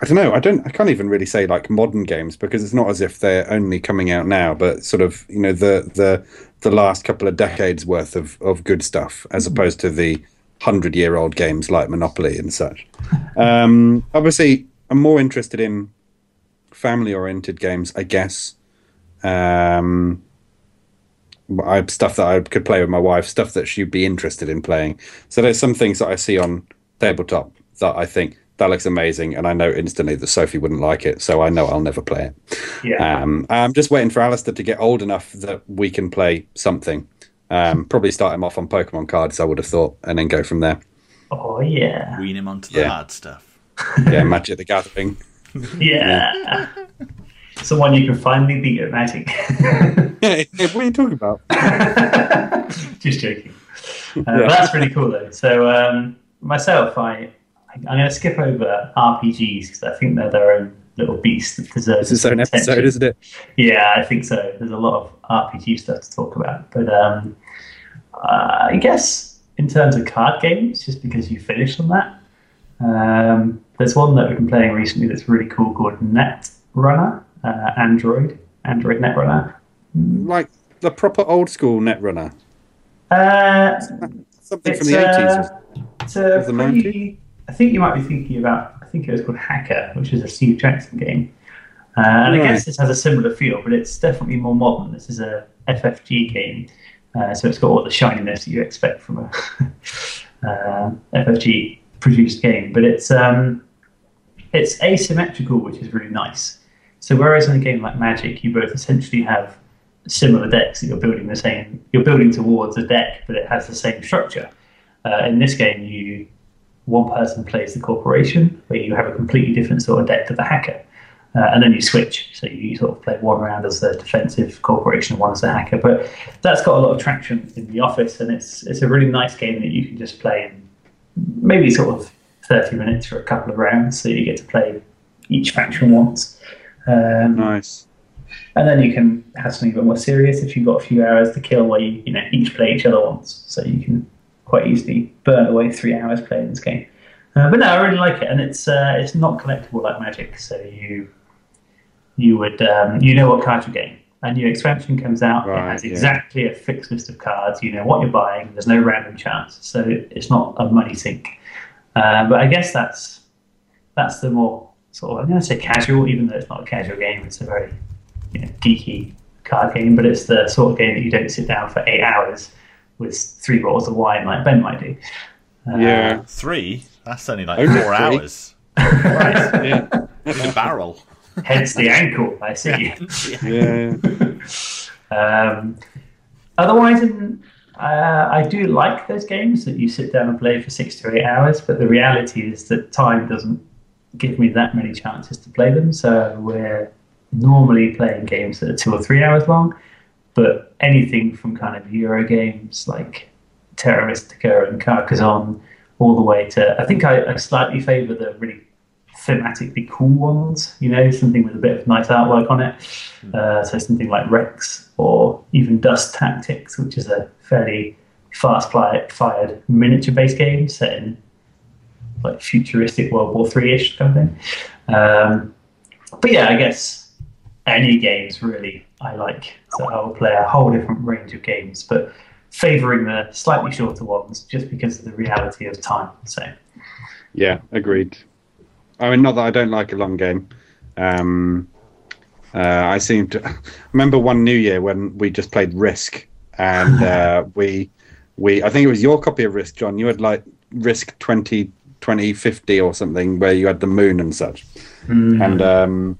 I don't know. I don't. I can't even really say like modern games because it's not as if they're only coming out now, but sort of you know the the the last couple of decades worth of of good stuff as opposed to the hundred year old games like Monopoly and such. Um, obviously, I'm more interested in family oriented games, I guess. Um, I stuff that I could play with my wife, stuff that she'd be interested in playing. So there's some things that I see on tabletop that I think that looks amazing, and I know instantly that Sophie wouldn't like it, so I know I'll never play it. Yeah. Um, I'm just waiting for Alistair to get old enough that we can play something. Um, probably start him off on Pokemon cards, I would have thought, and then go from there. oh yeah. Wean him onto the Yeah. hard stuff. Yeah, Magic the Gathering. Yeah. Someone you can finally beat at Magic. Yeah, what are you talking about? Just joking. Uh, but that's really cool though. So um, myself, I I'm going to skip over RPGs because I think they're their own little beast that deserves It's own attention. episode, isn't it? Yeah, I think so. There's a lot of RPG stuff to talk about, but um, uh, I guess in terms of card games, just because you finished on that, um, there's one that we've been playing recently that's really cool called Netrunner, uh, Android, Android Netrunner. Like the proper old school Netrunner. Uh, Something from the uh, 80s. it's a Of the pretty, I think you might be thinking about. I think it was called Hacker, which is a Steve Jackson game. Uh, and I guess this has a similar feel, but it's definitely more modern. This is a FFG game, uh, so it's got all the shininess that you expect from a uh, FFG produced game. But it's um, it's asymmetrical, which is really nice. So whereas in a game like Magic, you both essentially have similar decks that you're building the same, you're building towards a deck, but it has the same structure. Uh, in this game, you one person plays the corporation, where you have a completely different sort of deck to the hacker, uh, and then you switch. So you sort of play one round as the defensive corporation and one as the hacker. But that's got a lot of traction in the office, and it's it's a really nice game that you can just play in maybe sort of thirty minutes for a couple of rounds, so you get to play each faction once. Um, Nice. and then you can have something a bit more serious if you've got a few hours to kill where you, you know, each play each other once. So you can quite easily burn away three hours playing this game. Uh, but no, I really like it, and it's uh, it's not collectible like Magic. So you you would um, you know what cards you're getting a new expansion comes out, Right, it has yeah. exactly a fixed list of cards. You know what you're buying. There's no random chance, so it's not a money sink. Uh, but I guess that's that's the more sort of I'm going to say casual, even though it's not a casual game. It's a very you know, geeky card game, but it's the sort of game that you don't sit down for eight hours with three bottles of wine like Ben might do. Uh, Yeah. Three? That's only like Only four three? hours. Right. Yeah. With a barrel. Hence the ankle. I see. Yeah. Um, otherwise, in, uh, I do like those games that you sit down and play for six to eight hours, but the reality is that time doesn't give me that many chances to play them. So we're normally playing games that are two or three hours long, but anything from kind of Euro games like Terra Mystica and Carcassonne all the way to, I think I, I slightly favour the really thematically cool ones, you know, something with a bit of nice artwork on it. Uh, so something like Rex or even Dust Tactics, which is a fairly fast fired miniature based game set in like futuristic World War Three ish kind of thing. Um, but yeah, I guess any games really I like. So I will play a whole different range of games, but favouring the slightly shorter ones just because of the reality of time. So Yeah, agreed. I mean, not that I don't like a long game. Um, uh, I seem to I remember one New Year when we just played Risk, and uh, we we I think it was your copy of Risk, John. You had like Risk 20, 2050 or something, where you had the moon and such. And um,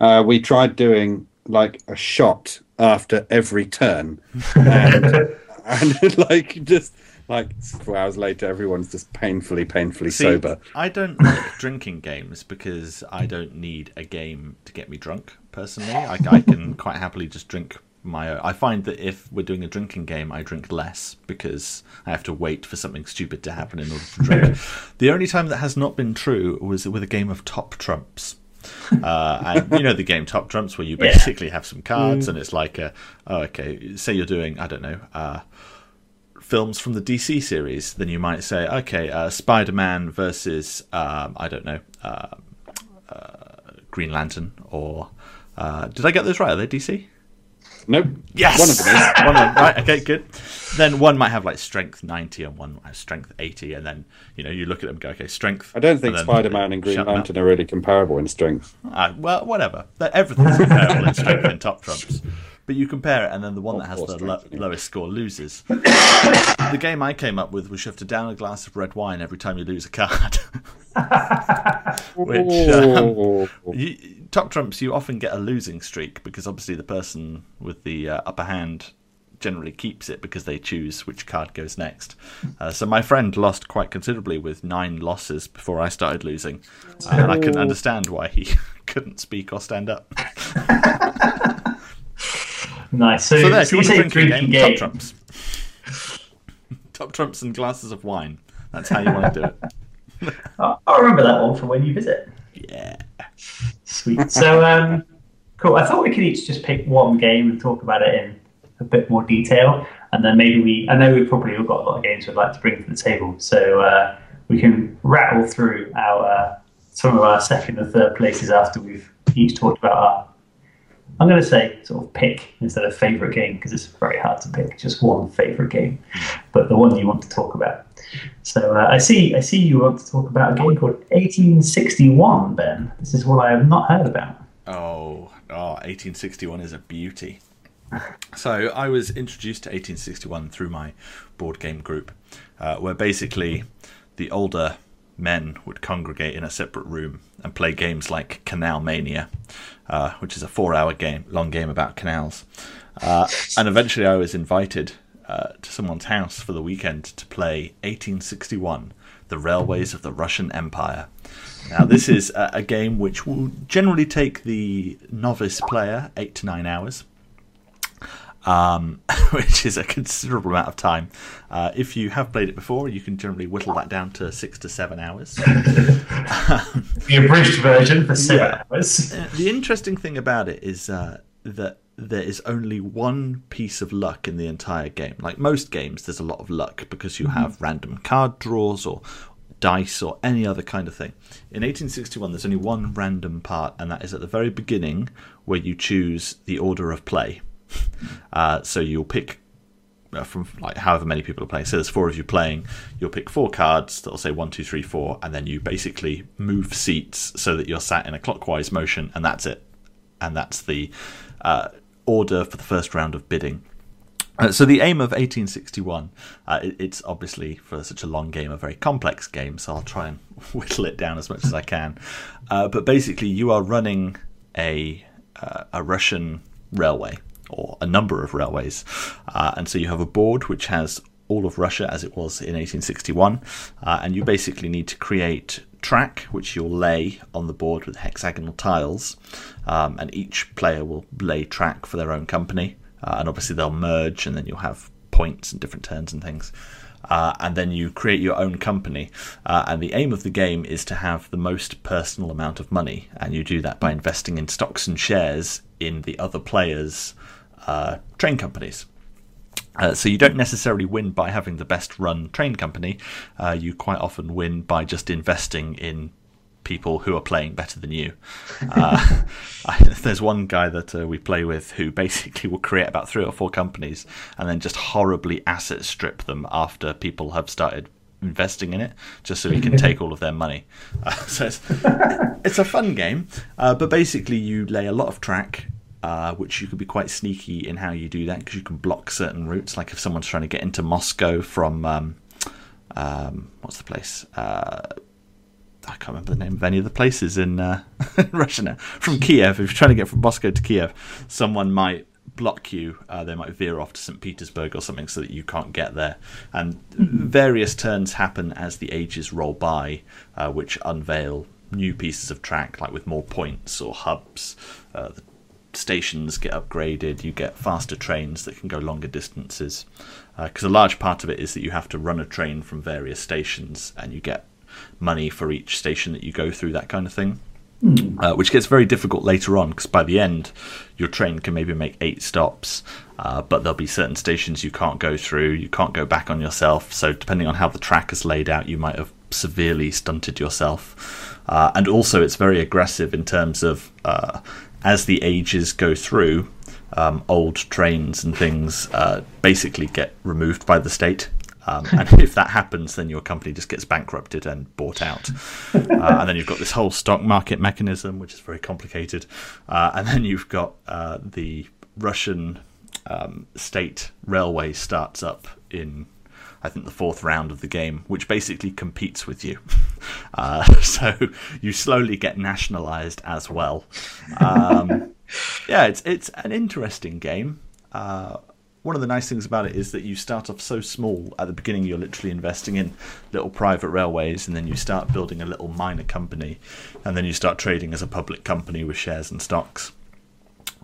uh, we tried doing like a shot after every turn, and, and like just like four hours later, everyone's just painfully, painfully See, sober. I don't like drinking games because I don't need a game to get me drunk. Personally, I, I can quite happily just drink my. Own. I find that if we're doing a drinking game, I drink less because I have to wait for something stupid to happen in order to drink. the only time that has not been true was with a game of Top Trumps. uh, and you know the game Top Trumps, where you Yeah. basically have some cards, and it's like, a, oh, okay, say you're doing, I don't know, uh, films from the DC series, then you might say, okay, uh, Spider Man versus, um, I don't know, uh, uh, Green Lantern, or. Uh, did I get those right? Are they DC? Nope. Yes! One of them is. one of them, right, okay, good. Then one might have like strength 90 and one might have strength 80, and then, you know, you look at them and go, okay, strength. I don't think and Spider Man and Green shut them up. Lantern are really comparable in strength. Uh, well, whatever. Everything's comparable in strength in top trumps. But you compare it, and then the one that has the lo- lowest score loses. the game I came up with was you have to down a glass of red wine every time you lose a card. Which, um, you, top trumps, you often get a losing streak because obviously the person with the uh, upper hand generally keeps it because they choose which card goes next. Uh, so my friend lost quite considerably with nine losses before I started losing, uh, and I can understand why he couldn't speak or stand up. nice. So, So there, if you want a say drinking drinking game, top trumps. top trumps and glasses of wine. That's how you want to do it. I'll remember that one for when you visit. Yeah. Sweet. So, um, cool. I thought we could each just pick one game and talk about it in a bit more detail, and then maybe we. I know we've probably all got a lot of games we'd like to bring to the table, so uh, we can rattle through our uh, some of our second and third places after we've each talked about our. I'm going to say sort of pick instead of favorite game because it's very hard to pick just one favorite game, but the one you want to talk about. So uh, I see. I see you want to talk about a game called 1861, Ben. This is what I have not heard about. Oh, oh, 1861 is a beauty. So I was introduced to 1861 through my board game group, uh, where basically the older men would congregate in a separate room and play games like Canal Mania, uh, which is a four-hour game, long game about canals. Uh, and eventually, I was invited uh, to someone's house for the weekend to play 1861, The Railways of the Russian Empire. Now, this is a, a game which will generally take the novice player eight to nine hours, um, which is a considerable amount of time. Uh, if you have played it before, you can generally whittle that down to six to seven hours. The abridged version for seven Yeah. hours. Uh, the interesting thing about it is uh, that there is only one piece of luck in the entire game. Like most games, there's a lot of luck because you have random card draws or dice or any other kind of thing. In 1861, there's only one random part, and that is at the very beginning where you choose the order of play. Uh, so you'll pick uh, from like however many people are playing. So there's four of you playing. You'll pick four cards that'll say one, two, three, four, and then you basically move seats so that you're sat in a clockwise motion, and that's it. And that's the uh, order for the first round of bidding. Uh, so the aim of 1861, uh, it, it's obviously for such a long game a very complex game. So I'll try and whittle it down as much as I can. Uh, but basically, you are running a uh, a Russian railway or a number of railways, uh, and so you have a board which has all of Russia as it was in 1861, uh, and you basically need to create track which you'll lay on the board with hexagonal tiles, um, and each player will lay track for their own company uh, and obviously they'll merge, and then you'll have points and different turns and things. Uh, and then you create your own company. Uh, and the aim of the game is to have the most personal amount of money, and you do that by investing in stocks and shares in the other players' uh, train companies. Uh, so you don't necessarily win by having the best run train company. Uh, you quite often win by just investing in people who are playing better than you. Uh, I, there's one guy that uh, we play with who basically will create about three or four companies and then just horribly asset strip them after people have started investing in it, just so he can take all of their money. Uh, so it's, it's, a fun game, uh, but basically you lay a lot of track. Uh, which you could be quite sneaky in how you do that because you can block certain routes. Like if someone's trying to get into Moscow from um, um, what's the place? Uh, I can't remember the name of any of the places in, uh, Russia now. From Kiev, if you're trying to get from Moscow to Kiev, someone might block you. Uh, they might veer off to St. Petersburg or something so that you can't get there. And mm-hmm. various turns happen as the ages roll by, uh, which unveil new pieces of track, like with more points or hubs. Uh, the stations get upgraded. You get faster trains that can go longer distances. Because uh, a large part of it is that you have to run a train from various stations, and you get money for each station that you go through, that kind of thing. Mm. Uh, which gets very difficult later on because by the end, your train can maybe make eight stops, uh, but there'll be certain stations you can't go through, you can't go back on yourself. So, depending on how the track is laid out, you might have severely stunted yourself. Uh, and also, it's very aggressive in terms of uh, as the ages go through, um, old trains and things uh, basically get removed by the state. Um, and if that happens, then your company just gets bankrupted and bought out. Uh, and then you've got this whole stock market mechanism, which is very complicated. Uh, and then you've got uh, the Russian um, state railway starts up in, I think, the fourth round of the game, which basically competes with you. Uh, so you slowly get nationalized as well. Um, yeah, it's it's an interesting game. Uh, one of the nice things about it is that you start off so small at the beginning you're literally investing in little private railways and then you start building a little minor company and then you start trading as a public company with shares and stocks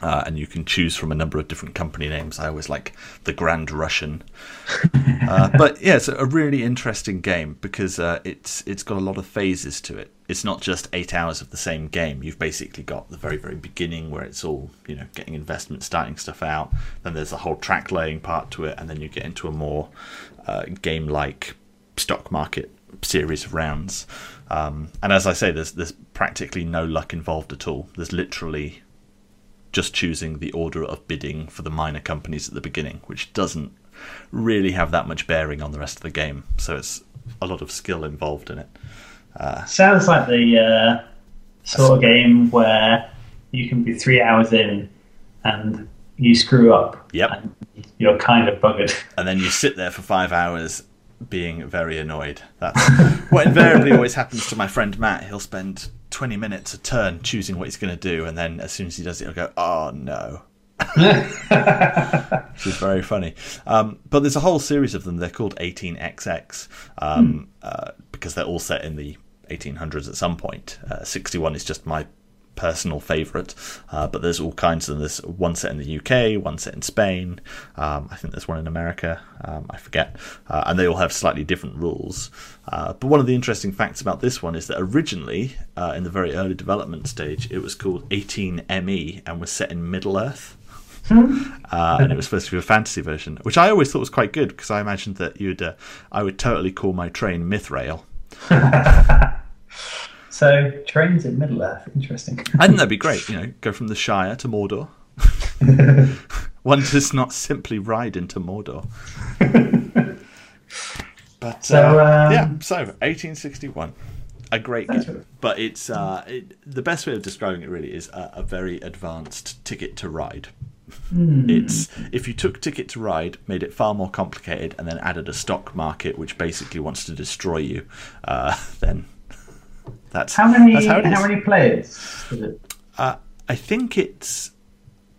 uh, and you can choose from a number of different company names. I always like the Grand Russian, uh, but yeah, it's a really interesting game because uh, it's it's got a lot of phases to it. It's not just eight hours of the same game. You've basically got the very very beginning where it's all you know getting investment, starting stuff out. Then there's a whole track laying part to it, and then you get into a more uh, game like stock market series of rounds. Um, and as I say, there's there's practically no luck involved at all. There's literally just choosing the order of bidding for the minor companies at the beginning, which doesn't really have that much bearing on the rest of the game. So it's a lot of skill involved in it. Uh, Sounds like the uh, sort of game where you can be three hours in and you screw up. Yep. you're kind of buggered. And then you sit there for five hours being very annoyed. That's what invariably always happens to my friend Matt. He'll spend 20 minutes a turn choosing what he's going to do, and then as soon as he does it, he'll go, oh no. Which is very funny. Um, but there's a whole series of them. They're called 18XX um, mm. uh, because they're all set in the 1800s at some point. Uh, 61 is just my personal favourite. Uh, but there's all kinds of them. There's one set in the UK, one set in Spain. Um, I think there's one in America. Um, I forget. Uh, and they all have slightly different rules. Uh, but one of the interesting facts about this one is that originally, uh, in the very early development stage, it was called 18ME and was set in Middle Earth. Uh, and it was supposed to be a fantasy version, which I always thought was quite good because I imagined that you'd, uh, I would totally call my train MithRail, so trains in Middle Earth, interesting. I think that'd be great. You know, go from the Shire to Mordor. One does not simply ride into Mordor. But So, uh, um, yeah, so 1861, a great game. But it's uh, it, the best way of describing it really is a, a very advanced Ticket to Ride. It's if you took Ticket to Ride, made it far more complicated, and then added a stock market which basically wants to destroy you, uh, then that's How many? That's how how many players? Uh, I think it's.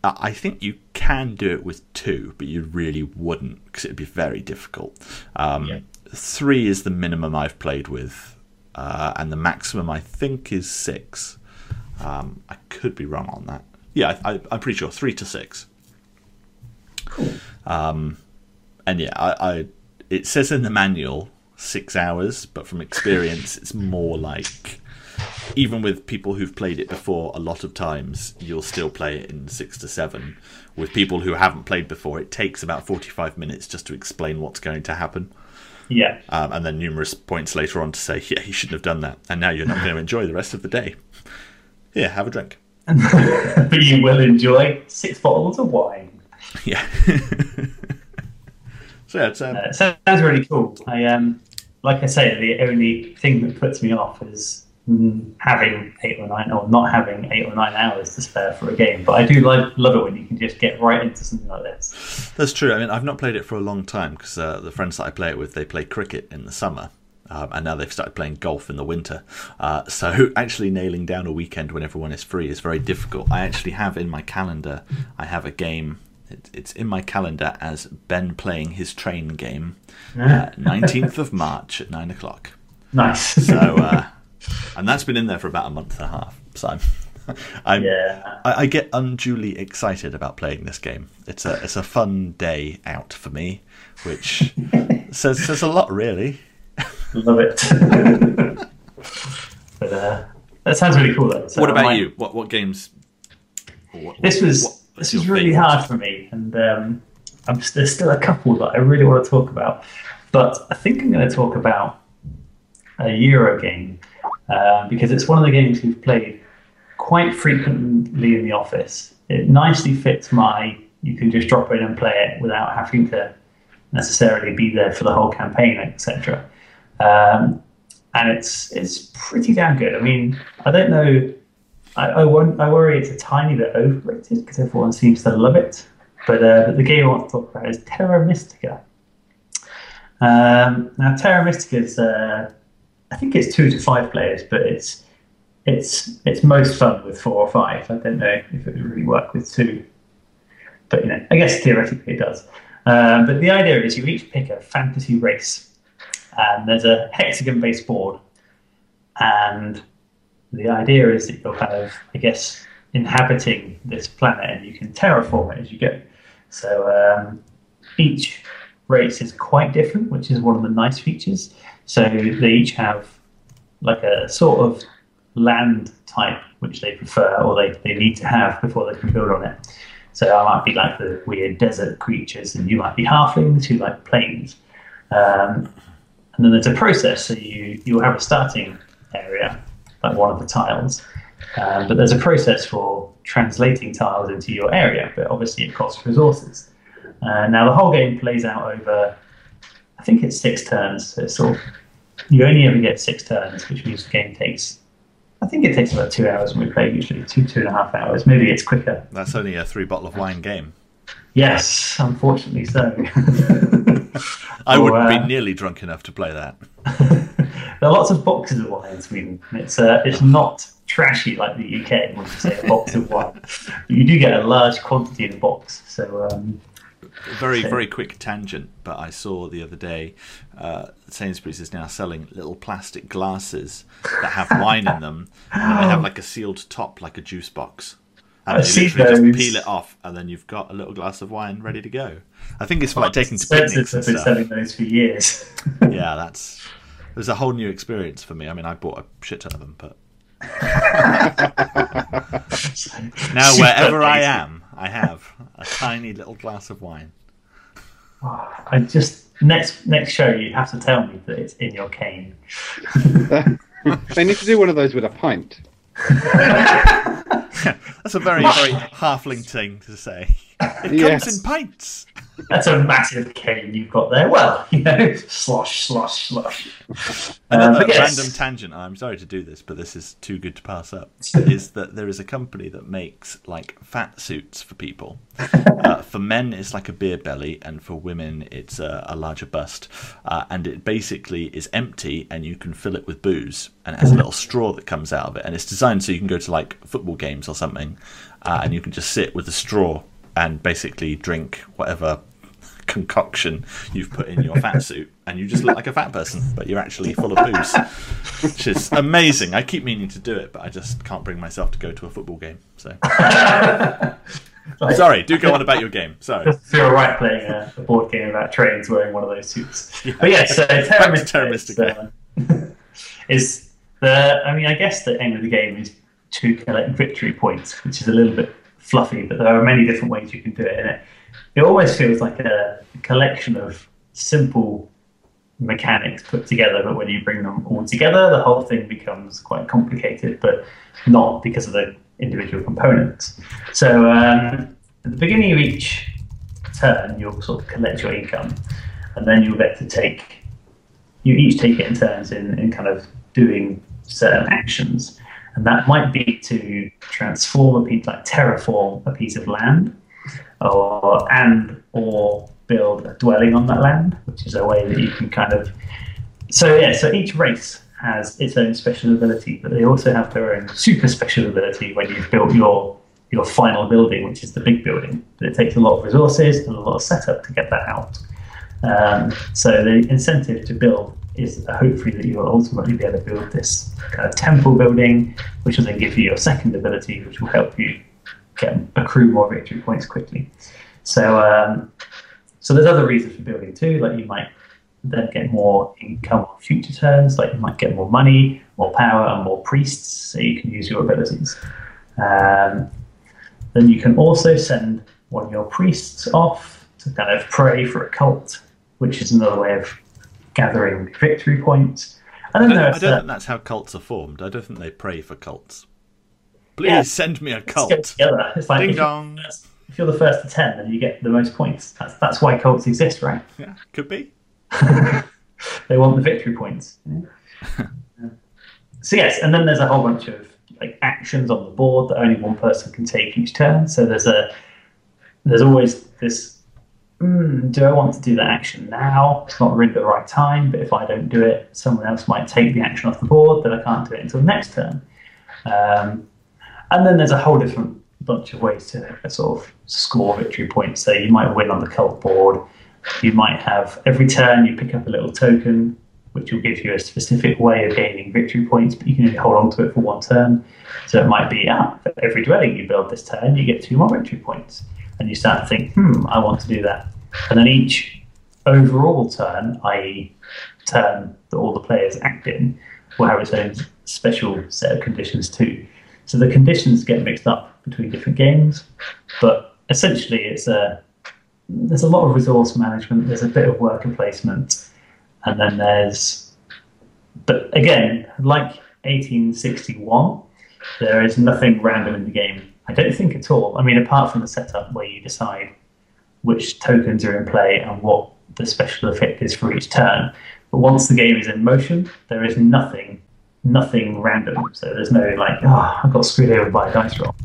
Uh, I think you can do it with two, but you really wouldn't because it'd be very difficult. Um, Yeah. Three is the minimum I've played with, uh, and the maximum I think is six. Um, I could be wrong on that. Yeah, I, I, I'm pretty sure three to six. Cool. Um, and yeah, I, I it says in the manual six hours, but from experience, it's more like even with people who've played it before a lot of times, you'll still play it in six to seven. With people who haven't played before, it takes about forty-five minutes just to explain what's going to happen, Yeah. um, and then numerous points later on to say, "Yeah, you shouldn't have done that," and now you're not going to enjoy the rest of the day. Here, have a drink. but you will enjoy six bottles of wine. Yeah. so yeah, it's um, Uh, so sounds really cool. I um, like I say, the only thing that puts me off is having eight or nine, or not having eight or nine hours to spare for a game. But I do like love it when you can just get right into something like this. That's true. I mean, I've not played it for a long time because uh, the friends that I play it with, they play cricket in the summer. Um, and now they've started playing golf in the winter. Uh, so actually nailing down a weekend when everyone is free is very difficult. I actually have in my calendar, I have a game. It, it's in my calendar as Ben playing his train game, uh, 19th of March at 9 o'clock. Nice. So, uh, and that's been in there for about a month and a half. So I'm, I'm yeah. I, I get unduly excited about playing this game. It's a it's a fun day out for me, which says says a lot, really. Love it. but uh, that sounds really cool. Though. So what about might- you? What what games? what- This was what- this was really favourite? hard for me, and um, I'm, there's still a couple that I really want to talk about. But I think I'm going to talk about a Euro game uh, because it's one of the games we've played quite frequently in the office. It nicely fits my. You can just drop in and play it without having to necessarily be there for the whole campaign, etc. Um, and it's it's pretty damn good. I mean, I don't know. I, I, I worry it's a tiny bit overrated because everyone seems to love it. But, uh, but the game I want to talk about is Terra Mystica. Um, now, Terra Mystica is, uh, I think it's two to five players, but it's it's it's most fun with four or five. I don't know if it would really work with two, but you know, I guess theoretically it does. Um, but the idea is you each pick a fantasy race, and there's a hexagon-based board, and the idea is that you're kind of, I guess, inhabiting this planet and you can terraform it as you go. So um, each race is quite different, which is one of the nice features. So they each have like a sort of land type which they prefer or they, they need to have before they can build on it. So I might be like the weird desert creatures and you might be halflings who like plains. Um, and then there's a process, so you, you'll have a starting area like one of the tiles. Um, but there's a process for translating tiles into your area, but obviously it costs resources. Uh, now the whole game plays out over, I think it's six turns. So it's sort of, you only ever get six turns, which means the game takes, I think it takes about two hours when we play usually, two two and a half hours. Maybe it's quicker. That's only a three bottle of wine game. Yes, unfortunately so. I Or, wouldn't uh, be nearly drunk enough to play that. there are lots of boxes of wine in Sweden. It's uh, it's not trashy like the UK when you say a box of wine. You do get a large quantity in a box. So um, Very, very quick tangent, but I saw the other day uh, Sainsbury's is now selling little plastic glasses that have wine in them, and they have like a sealed top, like a juice box. And I've you seen literally those. just peel it off, and then you've got a little glass of wine ready to go. I think it's for like taking to picnics and have been stuff. selling those for years. Yeah, that's it was a whole new experience for me. I mean, I bought a shit ton of them, but now wherever I am, I have a tiny little glass of wine. I just next next show you have to tell me that it's in your cane. they need to do one of those with a pint. That's a very, very halfling thing to say. It comes in pints. That's a massive cane you've got there. Well, you know, slosh, slosh, slosh. Another but yes. random tangent. I'm sorry to do this, but this is too good to pass up. is that there is a company that makes like fat suits for people. Uh, for men, it's like a beer belly, and for women, it's a, a larger bust. Uh, and it basically is empty, and you can fill it with booze, and it has a little straw that comes out of it. And it's designed so you can go to like football games or something, uh, and you can just sit with a straw and basically drink whatever concoction you've put in your fat suit, and you just look like a fat person, but you're actually full of booze, which is amazing. I keep meaning to do it, but I just can't bring myself to go to a football game. So sorry, do go on about your game. Sorry. Feel right playing a, a board game about trains wearing one of those suits. But yeah, so Terra Back Terra Mystica is, uh, is the. I mean, I guess the aim of the game is to collect victory points, which is a little bit fluffy, but there are many different ways you can do it. And it, it almost feels like a collection of simple mechanics put together, but when you bring them all together, the whole thing becomes quite complicated, but not because of the individual components. So um, at the beginning of each turn, you'll sort of collect your income, and then you'll get to take. You each take it in turns in, in kind of doing certain actions, and that might be to transform a piece, like terraform a piece of land, or and or build a dwelling on that land, which is a way that you can kind of. So yeah, so each race has its own special ability, but they also have their own super special ability when you've built your your final building, which is the big building. But it takes a lot of resources and a lot of setup to get that out. Um, so the incentive to build is hopefully that you'll ultimately be able to build this kind of temple building, which will then give you your second ability, which will help you get accrue more victory points quickly. So um, so there's other reasons for building too, like you might then get more income on future turns, like you might get more money, more power, and more priests, so you can use your abilities. Um, then you can also send one of your priests off to kind of pray for a cult, which is another way of gathering victory points. And I then don't, I don't think that's how cults are formed. I don't think they pray for cults. Please Yeah. send me a cult. It's like Ding if you're, dong. the first- if you're the first to ten, then you get the most points. That's that's why cults exist, right? Yeah, could be. they want the victory points. so yes, and then there's a whole bunch of like actions on the board that only one person can take each turn. So there's a there's always this. Mm, do I want to do that action now? It's not really the right time, but if I don't do it, someone else might take the action off the board. Then I can't do it until next turn. Um, and then there's a whole different bunch of ways to uh, sort of score victory points. So you might win on the cult board. You might have every turn you pick up a little token, which will give you a specific way of gaining victory points, but you can only hold on to it for one turn. So it might be, ah, for every dwelling you build this turn, you get two more victory points. And you start to think, hmm, I want to do that. And then each overall turn, i.e., turn that all the players act in, will have its own special set of conditions too. So the conditions get mixed up between different games, but essentially it's a there's a lot of resource management. There's a bit of worker placement, and then there's but again, like 1861, there is nothing random in the game. I don't think at all. I mean, apart from the setup where you decide which tokens are in play and what the special effect is for each turn. But once the game is in motion, there is nothing, nothing random. So there's no like, oh, I got screwed over by a dice roll.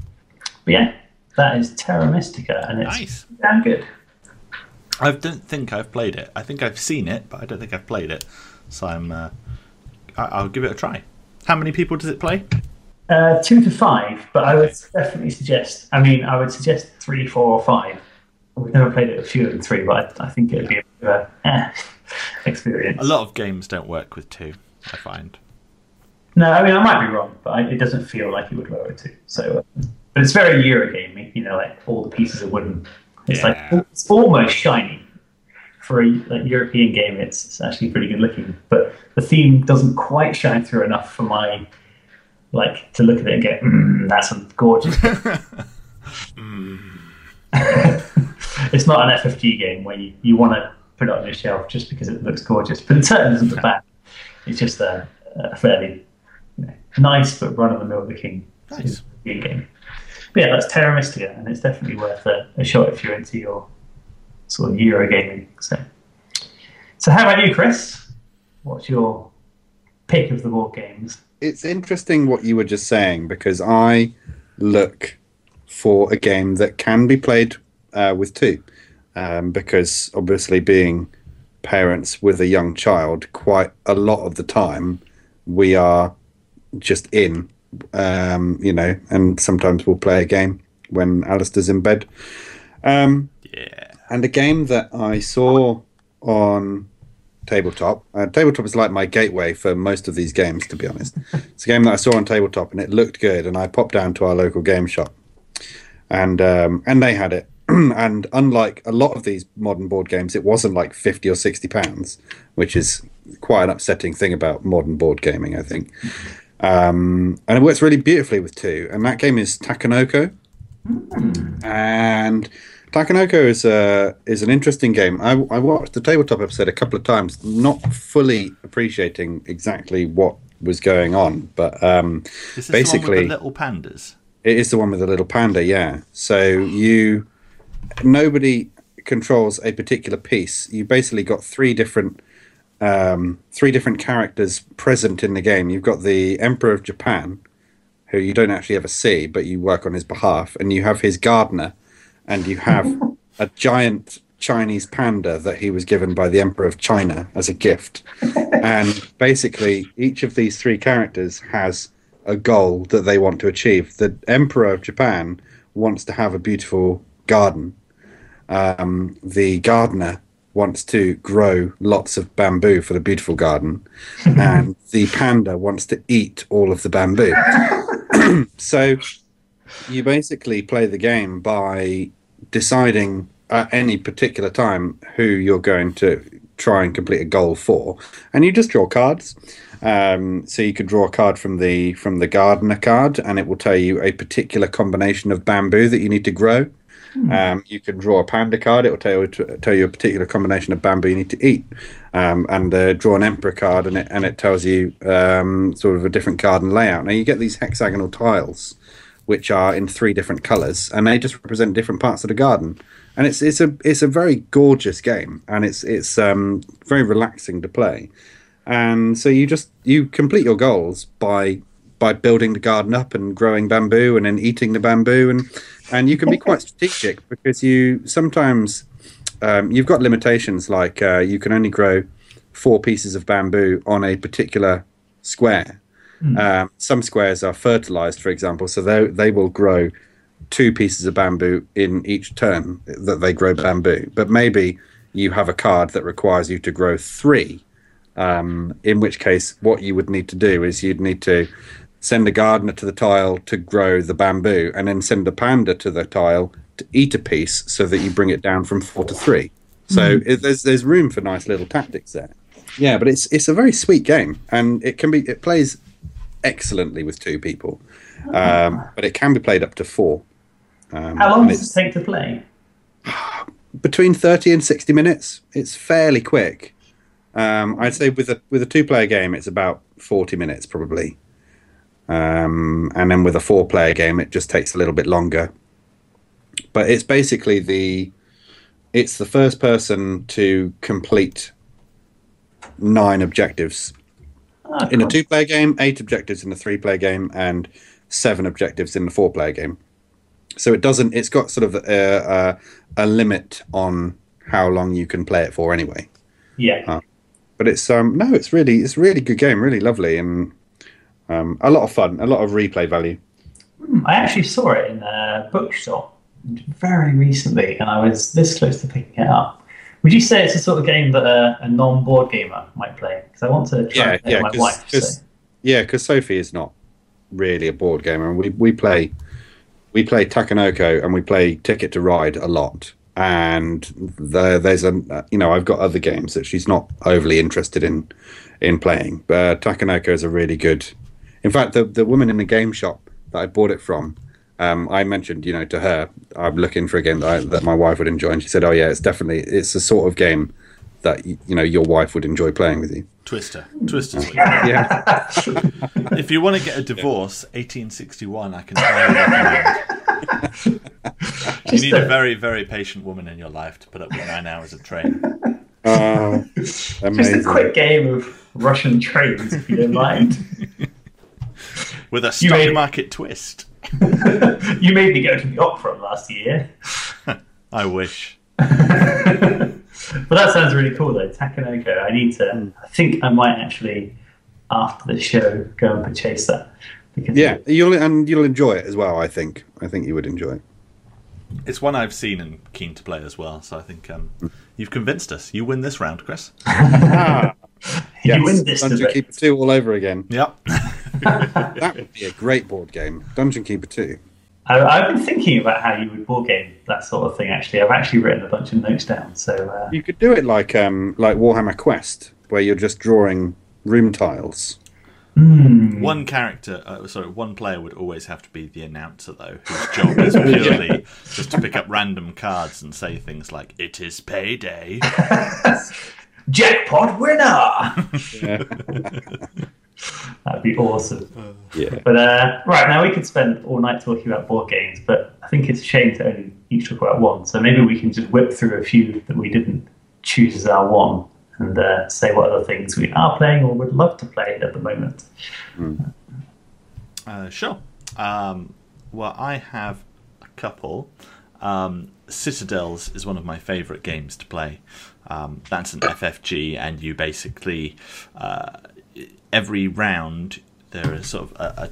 But yeah, that is Terra Mystica, and it's Nice. damn good. I don't think I've played it. I think I've seen it, but I don't think I've played it. So I'm. Uh, I- I'll give it a try. How many people does it play? Uh, two to five, but I would definitely suggest. I mean, I would suggest three, four, or five. We've never played it a fewer than three, but I, I think it'd be a bit of a eh, experience. A lot of games don't work with two. I find. No, I mean I might be wrong, but I, it doesn't feel like it would lower it to. So, uh, but it's very Eurogamey. You know, like all the pieces are wooden. It's Yeah. like it's almost shiny. For a like, European game, it's, it's actually pretty good looking, but the theme doesn't quite shine through enough for my like to look at it and go, mm, "That's a gorgeous." it's not an FFG game where you, you want to put it on your shelf just because it looks gorgeous. But it certainly isn't the back. It's just a, a fairly you know, nice but run of the mill looking Nice. game. But yeah, that's Terra Mystica, and it's definitely worth a, a shot if you're into your sort of Euro gaming. So, so how about you, Chris? What's your pick of the board games? It's interesting what you were just saying because I look for a game that can be played uh, with two. Um, because obviously, being parents with a young child, quite a lot of the time we are just in, um, you know, and sometimes we'll play a game when Alistair's in bed. Um, Yeah. and a game that I saw on tabletop. Uh, tabletop is like my gateway for most of these games, to be honest. it's a game that I saw on tabletop, and it looked good, and I popped down to our local game shop, and um, and they had it. and unlike a lot of these modern board games, it wasn't like fifty or sixty pounds, which is quite an upsetting thing about modern board gaming, I think. Um, and it works really beautifully with two, and that game is Takenoko. And Takenoko is a is an interesting game. I, I watched the tabletop episode a couple of times, not fully appreciating exactly what was going on, but um, This basically the one with the little pandas. it is the one with the little panda, yeah. So you nobody controls a particular piece. You basically got three different um, three different characters present in the game. You've got the Emperor of Japan, who you don't actually ever see, but you work on his behalf, and you have his gardener, and you have a giant Chinese panda that he was given by the Emperor of China as a gift. and basically, each of these three characters has a goal that they want to achieve. The Emperor of Japan wants to have a beautiful garden. Um, the gardener wants to grow lots of bamboo for the beautiful garden, and the panda wants to eat all of the bamboo. so you basically play the game by deciding at any particular time who you're going to try and complete a goal for, and you just draw cards. Um, so you could draw a card from the from the gardener card, and it will tell you a particular combination of bamboo that you need to grow. Um, you can draw a panda card; it will tell you tell you a particular combination of bamboo you need to eat. Um, and uh, draw an emperor card, and it and it tells you um, sort of a different garden layout. Now you get these hexagonal tiles, which are in three different colours, and they just represent different parts of the garden. And it's it's a it's a very gorgeous game, and it's it's um, very relaxing to play. And so you just you complete your goals by by building the garden up and growing bamboo and then eating the bamboo and and you can be quite strategic because you sometimes um, you've got limitations like uh, you can only grow four pieces of bamboo on a particular square. Um, some squares are fertilized, for example, so they they will grow two pieces of bamboo in each turn that they grow bamboo. But maybe you have a card that requires you to grow three. Um, in which case, what you would need to do is you'd need to send a gardener to the tile to grow the bamboo, and then send a panda to the tile to eat a piece, so that you bring it down from four to three. So it, there's there's room for nice little tactics there. Yeah, but it's it's a very sweet game, and it can be it plays excellently with two people, um, but it can be played up to four. Um, How long does it take to play? between thirty and sixty minutes. It's fairly quick. Um, I'd say with a with a two player game, it's about forty minutes probably, um, and then with a four player game, it just takes a little bit longer. But it's basically the it's the first person to complete nine objectives Oh, in a two player game, eight objectives in a three player game, and seven objectives in the four player game. So it doesn't. It's got sort of a, a, a limit on how long you can play it for, anyway. yeah. But it's um no, it's really it's a really good game, really lovely, and um, a lot of fun, a lot of replay value. I actually saw it in a bookshop very recently, and I was this close to picking it up. Would you say it's the sort of game that a, a non-board gamer might play? Because I want to try Yeah, yeah, my 'cause- wife. 'cause- so. Yeah, because Sophie is not really a board gamer, and we we play we play Takenoko and we play Ticket to Ride a lot. And the, there's a you know I've got other games that she's not overly interested in in playing, but Takenoko is a really good. In fact, the the woman in the game shop that I bought it from, um, I mentioned you know to her I'm looking for a game that I, that my wife would enjoy, and she said, "Oh yeah, it's definitely it's the sort of game that you know your wife would enjoy playing with you. Twister. Twister's what you Yeah, If you want to get a divorce, 1861, I can highly recommend. You need a a- very, very patient woman in your life to put up with nine hours of train. uh, Just a quick game of Russian trains, if you don't mind. With a You stock made- market twist. You made me go to the opera last year. I wish. But that sounds really cool, though. Takenoko. I need to. Hmm. I think I might actually, after the show, go and purchase that. Because Yeah, you'll and you'll enjoy it as well. I think. I think you would enjoy it. It's one I've seen and keen to play as well. So I think um, hmm. you've convinced us. You win this round, Chris. Ah. you win this Dungeon debate. Keeper Two all over again. Yep. That would be a great board game. Dungeon Keeper Two. I, I've been thinking about how you would board game that sort of thing. Actually, I've actually written a bunch of notes down. So uh, You could do it like um like Warhammer Quest, where you're just drawing room tiles. One character, uh, sorry, one player would always have to be the announcer, though, whose job is purely just to pick up random cards and say things like "It is payday." jackpot winner. Yeah. That'd be awesome. yeah. But uh, right now we could spend all night talking about board games, but I think it's a shame to only each talk about one. So maybe we can just whip through a few that we didn't choose as our one and uh, say what other things we are playing or would love to play at the moment. Uh, sure. Um, well, I have a couple. Um, Citadels is one of my favourite games to play. Um, that's an FFG, and you basically uh, every round there are sort of a, a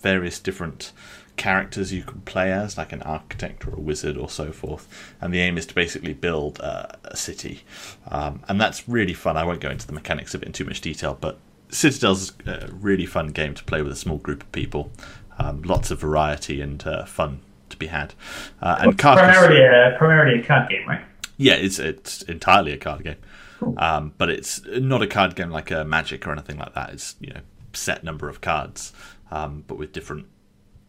various different characters you can play as, like an architect or a wizard or so forth. And the aim is to basically build uh, a city, um, and that's really fun. I won't go into the mechanics of it in too much detail, but Citadels is a really fun game to play with a small group of people. Um, lots of variety and uh, fun to be had. Uh, and Carcass, Primarily a, primarily a card game, right? yeah, it's it's entirely a card game, um, but it's not a card game like a Magic or anything like that. It's you know set number of cards, um, but with different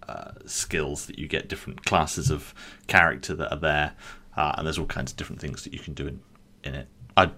uh, skills that you get, different classes of character that are there, uh, and there's all kinds of different things that you can do in in it. I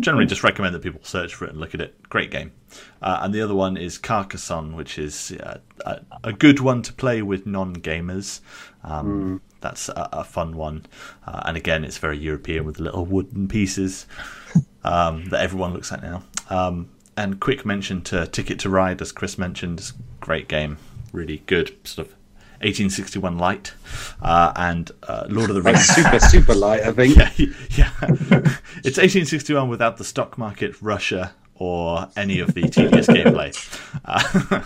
generally just recommend that people search for it and look at it. Great game. Uh, and the other one is Carcassonne, which is uh, a, a good one to play with non-gamers. Um, That's a, a fun one, uh, and again, it's very European with the little wooden pieces um, that everyone looks at now. Um, and quick mention to Ticket to Ride, as Chris mentioned, great game, really good, sort of 1861 light, uh, and uh, Lord of the Rings. super super light, I think. yeah, yeah. it's 1861 without the stock market, Russia, or any of the tedious gameplay. Uh,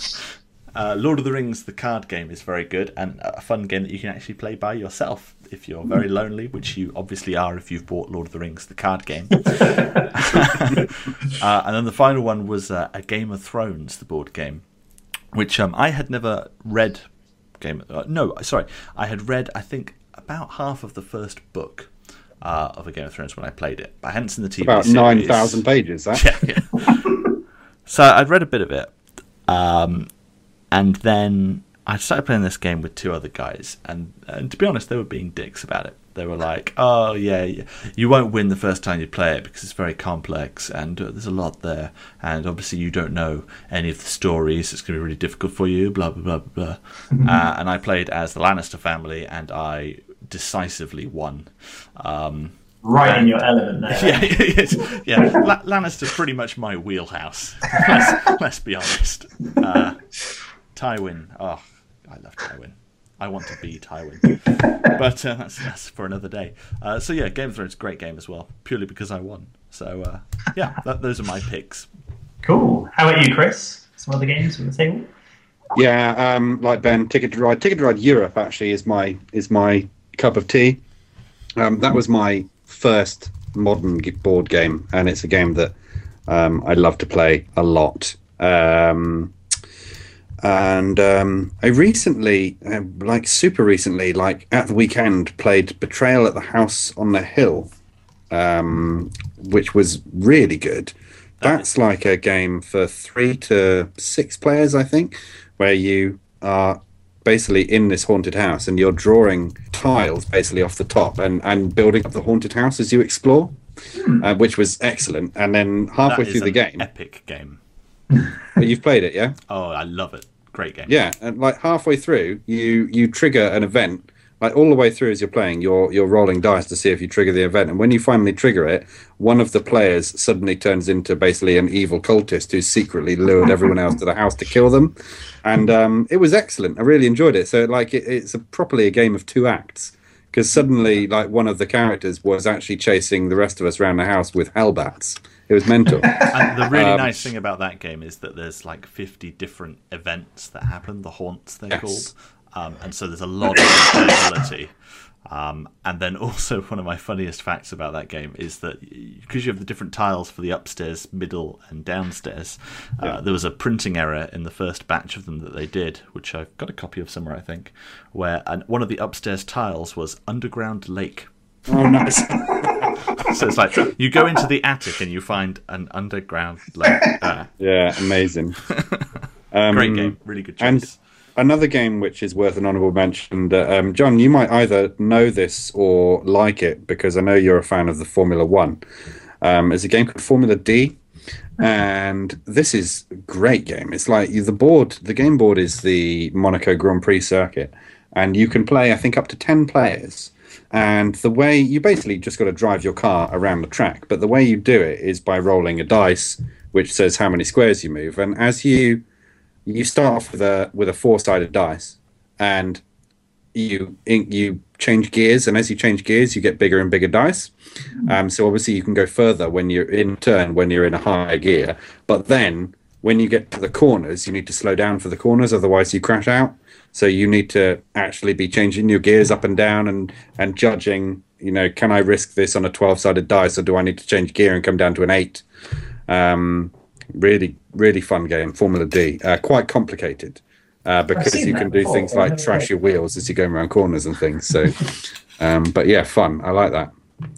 uh, Lord of the Rings, the card game, is very good and a fun game that you can actually play by yourself if you're very lonely, which you obviously are if you've bought Lord of the Rings, the card game. uh, and then the final one was uh, a Game of Thrones, the board game, which um, I had never read. Game, uh, no, sorry, I had read I think about half of the first book uh, of a Game of Thrones when I played it. I hadn't seen the TV About series. nine thousand pages. That. Yeah, yeah. so I'd read a bit of it, um, and then I started playing this game with two other guys, and, and to be honest, they were being dicks about it. They were like, "Oh yeah, you won't win the first time you play it because it's very complex and uh, there's a lot there, and obviously you don't know any of the stories. It's going to be really difficult for you." Blah blah blah blah. blah. uh, and I played as the Lannister family, and I decisively won. Um, Right in your element there. yeah, yeah. La- Lannister's pretty much my wheelhouse. let's, let's be honest. Uh, Tywin, oh, I love Tywin. I want to be Tywin, but uh, that's that's for another day. Uh, so yeah, Game of Thrones, great game as well, purely because I won. So uh, yeah, that, those are my picks. Cool. How about you, Chris? Some other games on the table? Yeah, um, like Ben, Ticket to Ride. Ticket to Ride Europe actually is my is my cup of tea. Um, that was my first modern board game, and it's a game that um, I love to play a lot. Um, and um, I recently, uh, like super recently, like at the weekend, played Betrayal at the House on the Hill, um, which was really good. That's like a game for three to six players, I think, where you are basically in this haunted house and you're drawing tiles basically off the top and, and building up the haunted house as you explore. uh, which was excellent. And then halfway through the game, epic game. But you've played it, yeah? Oh, I love it. Great game. Yeah, and like halfway through, you you trigger an event. Like all the way through as you're playing, you're you're rolling dice to see if you trigger the event, and when you finally trigger it, one of the players suddenly turns into basically an evil cultist who secretly lured everyone else to the house to kill them, and um, it was excellent. I really enjoyed it. So like it, it's a, properly a game of two acts because suddenly like one of the characters was actually chasing the rest of us around the house with hellbats. It was mental. And the really Um, nice thing about that game is that there's like 50 different events that happen, the haunts they're Yes. called. Um, and so there's a lot of replayability. Um, and then also, one of my funniest facts about that game is that because you have the different tiles for the upstairs, middle, and downstairs, uh, there was a printing error in the first batch of them that they did, which I've got a copy of somewhere, I think, where and one of the upstairs tiles was underground lake. oh, nice. So it's like you go into the attic and you find an underground lake. Uh, Yeah, amazing. Um, Great game, really good choice. and- Another game which is worth an honourable mention, that, um, John, you might either know this or like it because I know you're a fan of the Formula One. Um, it's a game called Formula D, and this is a great game. It's like the board, the game board is the Monaco Grand Prix circuit, and you can play, I think, up to ten players. And the way you basically just got to drive your car around the track, but the way you do it is by rolling a dice, which says how many squares you move, and as you you start off with a with a four sided dice, and you you change gears, and as you change gears, you get bigger and bigger dice. Um, so obviously you can go further when you're in turn when you're in a higher gear, but then when you get to the corners, you need to slow down for the corners, otherwise you crash out. So you need to actually be changing your gears up and down and and judging. You know, can I risk this on a twelve sided dice, or do I need to change gear and come down to an eight? Um, really, really fun game, Formula D. Uh, quite complicated uh, because you can do before, things like trash your wheels as you're going around corners and things. So, um, but yeah, fun. I like that.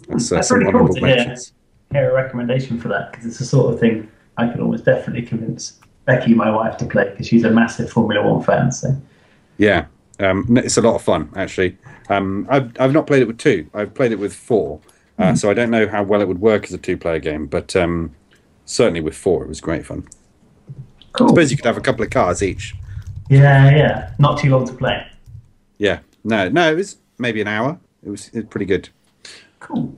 That's, uh, That's really cool to hear, hear a recommendation for that because it's the sort of thing I could almost definitely convince Becky, my wife, to play because she's a massive Formula One fan. So Yeah, um, it's a lot of fun actually. Um, I've I've not played it with two. I've played it with four, uh, so I don't know how well it would work as a two-player game. But um, certainly with four, it was great fun. cool. I suppose you could have a couple of cars each. Yeah, yeah. Not too long to play. Yeah, no, no, it was maybe an hour. It was, it was pretty good. Cool.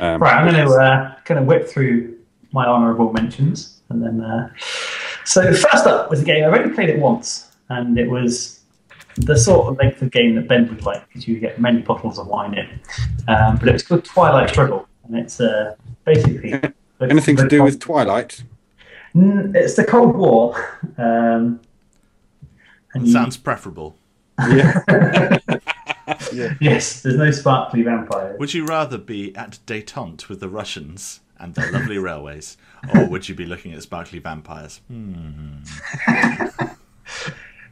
Um, Right, I'm going to uh, kind of whip through my honourable mentions, and then. Uh, so first up was a game I've only played it once, and it was the sort of length of game that Ben would like because you get many bottles of wine in. Um, but it was called Twilight Struggle, and it's uh, basically Anything to do with Twilight? Mm, It's the Cold War. Um, and you- Sounds preferable. Yeah. yes, there's no sparkly vampires. Would you rather be at detente with the Russians and their lovely railways, or would you be looking at sparkly vampires?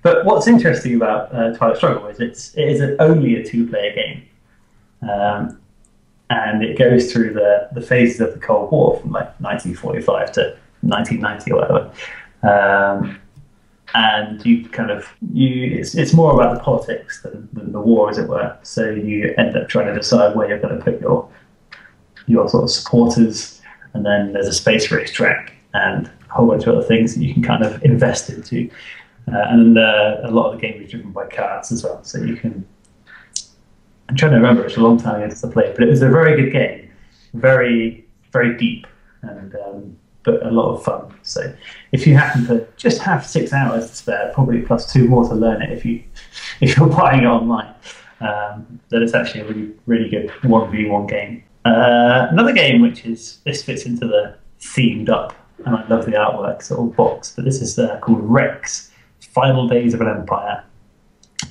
But what's interesting about uh, Twilight Struggle is it's it is a, only a two-player game, um, and it goes through the, the phases of the Cold War from like 1945 to 1990 or whatever. Um, and you kind of you it's, it's more about the politics than, than the war, as it were. So you end up trying to decide where you're going to put your your sort of supporters, and then there's a space race track and a whole bunch of other things that you can kind of invest into. Uh, and uh, a lot of the game is driven by cards as well, so you can. I'm trying to remember; it's a long time since I played, but it was a very good game, very very deep, and um, but a lot of fun. So, if you happen to just have six hours to spare, probably plus two more to learn it if you if you're buying it online, um, then it's actually a really really good one v one game. Uh, another game which is this fits into the themed up, and I love the artwork sort of box, but this is uh, called Rex. Final Days of an Empire,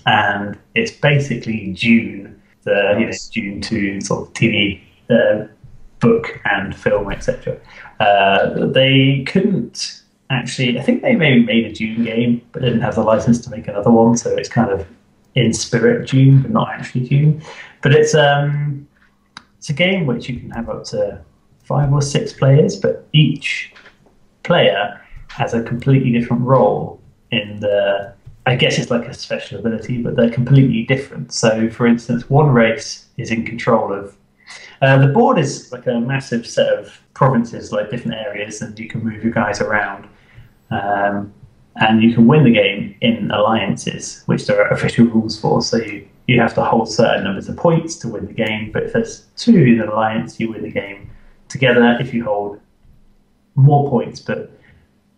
and it's basically Dune, the you know, Dune two sort of TV uh, book and film, etc. Uh, they couldn't actually. I think they maybe made a Dune game, but didn't have the license to make another one, so it's kind of in spirit Dune, but not actually Dune. But it's um, it's a game which you can have up to five or six players, but each player has a completely different role in the I guess it's like a special ability, but they're completely different. So, for instance, one race is in control of Uh, the board is like a massive set of provinces, like different areas, and you can move your guys around. Um, and you can win the game in alliances, which there are official rules for. So you, you have to hold certain numbers of points to win the game. But if there's two in an alliance, you win the game together. If you hold more points, but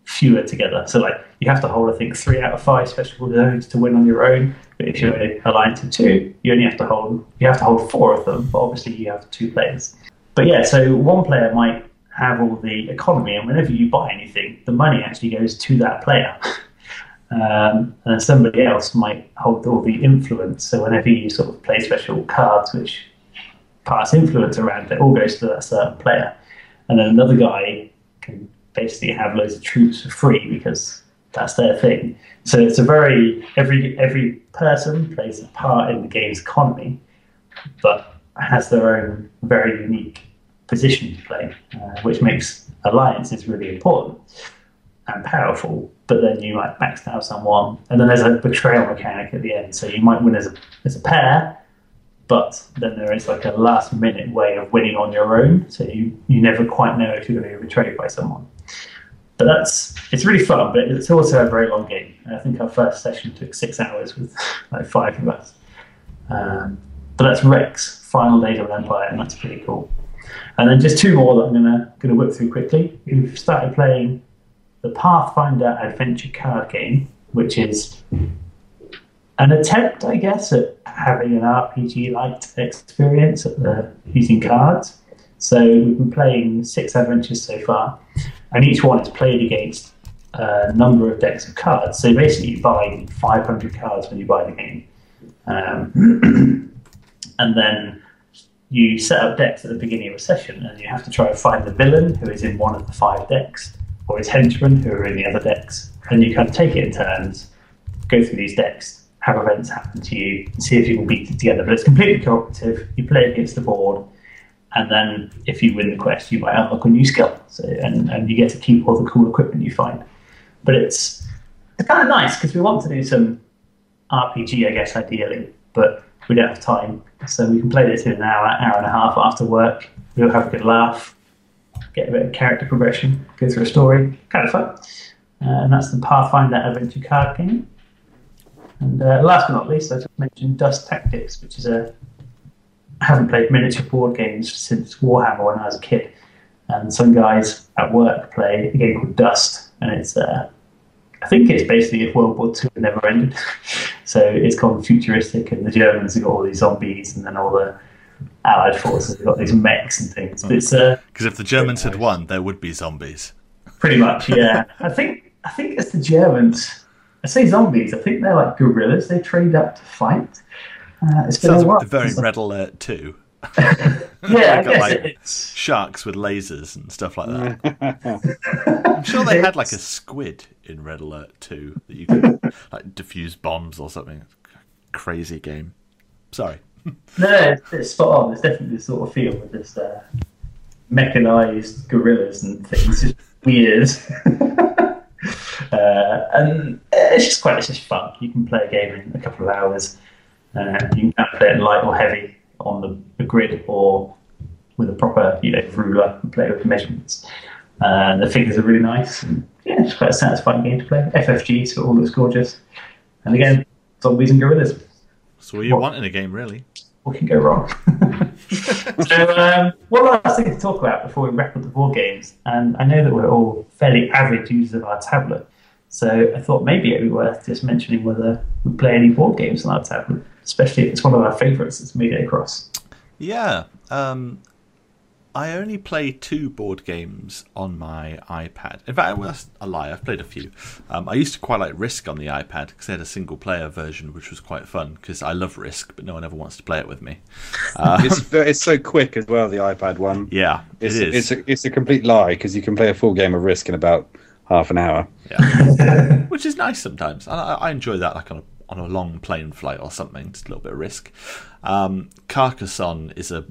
fewer together. So like you have to hold, I think, three out of five special zones to win on your own. But if you're in alliance of two, you only have to hold you have to hold four of them. But obviously you have two players. But yeah, so one player might have all the economy, and whenever you buy anything, the money actually goes to that player. um, and somebody else might hold all the influence. So whenever you sort of play special cards which pass influence around, it all goes to that certain player. And then another guy can basically have loads of troops for free because that's their thing. So it's a very every every person plays a part in the game's economy, but has their own very unique position to play, uh, which makes alliances really important and powerful. But then you might backstab someone, and then there's a betrayal mechanic at the end. So you might win as a as a pair, but then there is like a last minute way of winning on your own. So you you never quite know if you're going to be betrayed by someone. But that's it's really fun, but it's also a very long game. I think our first session took six hours with like five of us. Um, but that's Rex, Final Days of an Empire, and that's pretty cool. And then just two more that I'm gonna gonna whip through quickly. We've started playing the Pathfinder Adventure card game, which is an attempt, I guess, at having an RPG-like experience the, using cards. So we've been playing six adventures so far, and each one is played against a number of decks of cards. So basically, you buy 500 cards when you buy the game, um, and then you set up decks at the beginning of a session, and you have to try and find the villain who is in one of the five decks, or his henchmen who are in the other decks, and you kind of take it in turns, go through these decks, have events happen to you, see if you can beat it together. But it's completely cooperative. You play against the board, and then if you win the quest, you might unlock a new skill, so, and, and you get to keep all the cool equipment you find. But it's it's kind of nice because we want to do some RPG, I guess, ideally, but we don't have time, so we can play this in an hour, hour and a half after work. We'll have a good laugh, get a bit of character progression, go through a story, kind of fun. Uh, and that's the Pathfinder Adventure card game. And uh, last but not least, I just mentioned Dust Tactics, which is a I haven't played miniature board games since Warhammer when I was a kid. And some guys at work play a game called Dust, and it's uh, I think it's basically if World War II never ended. so it's gone futuristic, and the Germans have got all these zombies, and then all the Allied forces have got these mechs and things. It's uh, Because if the Germans had won, there would be zombies. pretty much, yeah. I think I think it's the Germans. I say zombies. I think they're like gorillas. They trained up to fight. Uh, it's been Sounds a while. very Red Alert 2. Yeah, I got, guess like, it's Sharks with lasers and stuff like that. I'm sure they had like a squid in Red Alert 2 that you could like defuse bombs or something. Crazy game. Sorry. No, it's, it's spot on. It's definitely this sort of feel with this uh, mechanized gorillas and things. Just weird. uh, and it's just quite it's just fun. You can play a game in a couple of hours. Uh, you can play it light or heavy on the, the grid or with a proper you know ruler and play with measurements. Uh, the figures are really nice. And, yeah, it's quite a satisfying game to play. FFG, so it all looks gorgeous. And again, zombies and gorillas That's all you What? want in a game, really. what can go wrong? so, um, one last thing to talk about before we wrap up the board games, and I know that we're all fairly avid users of our tablet, so I thought maybe it'd be worth just mentioning whether we play any board games on our tablet, especially if it's one of our favourites, it's made Cross. Yeah. Um, I only play two board games on my iPad. In fact, well, that's a lie. I've played a few. Um, I used to quite like Risk on the iPad because they had a single player version, which was quite fun because I love Risk, but no one ever wants to play it with me. it's it's so quick as well. The iPad one. Yeah, It's it is. it's a, it's a complete lie because you can play a full game of Risk in about half an hour. Yeah. Which is nice sometimes. I, I enjoy that like on a, on a long plane flight or something, just a little bit of risk. Um, Carcassonne is a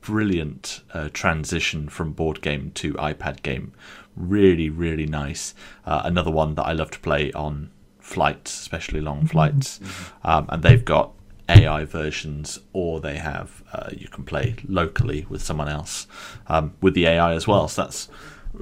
brilliant uh, transition from board game to iPad game. Really, really nice. Uh, another one that I love to play on flights, especially long flights. Um, and they've got AI versions, or they have uh, you can play locally with someone else um, with the AI as well. So that's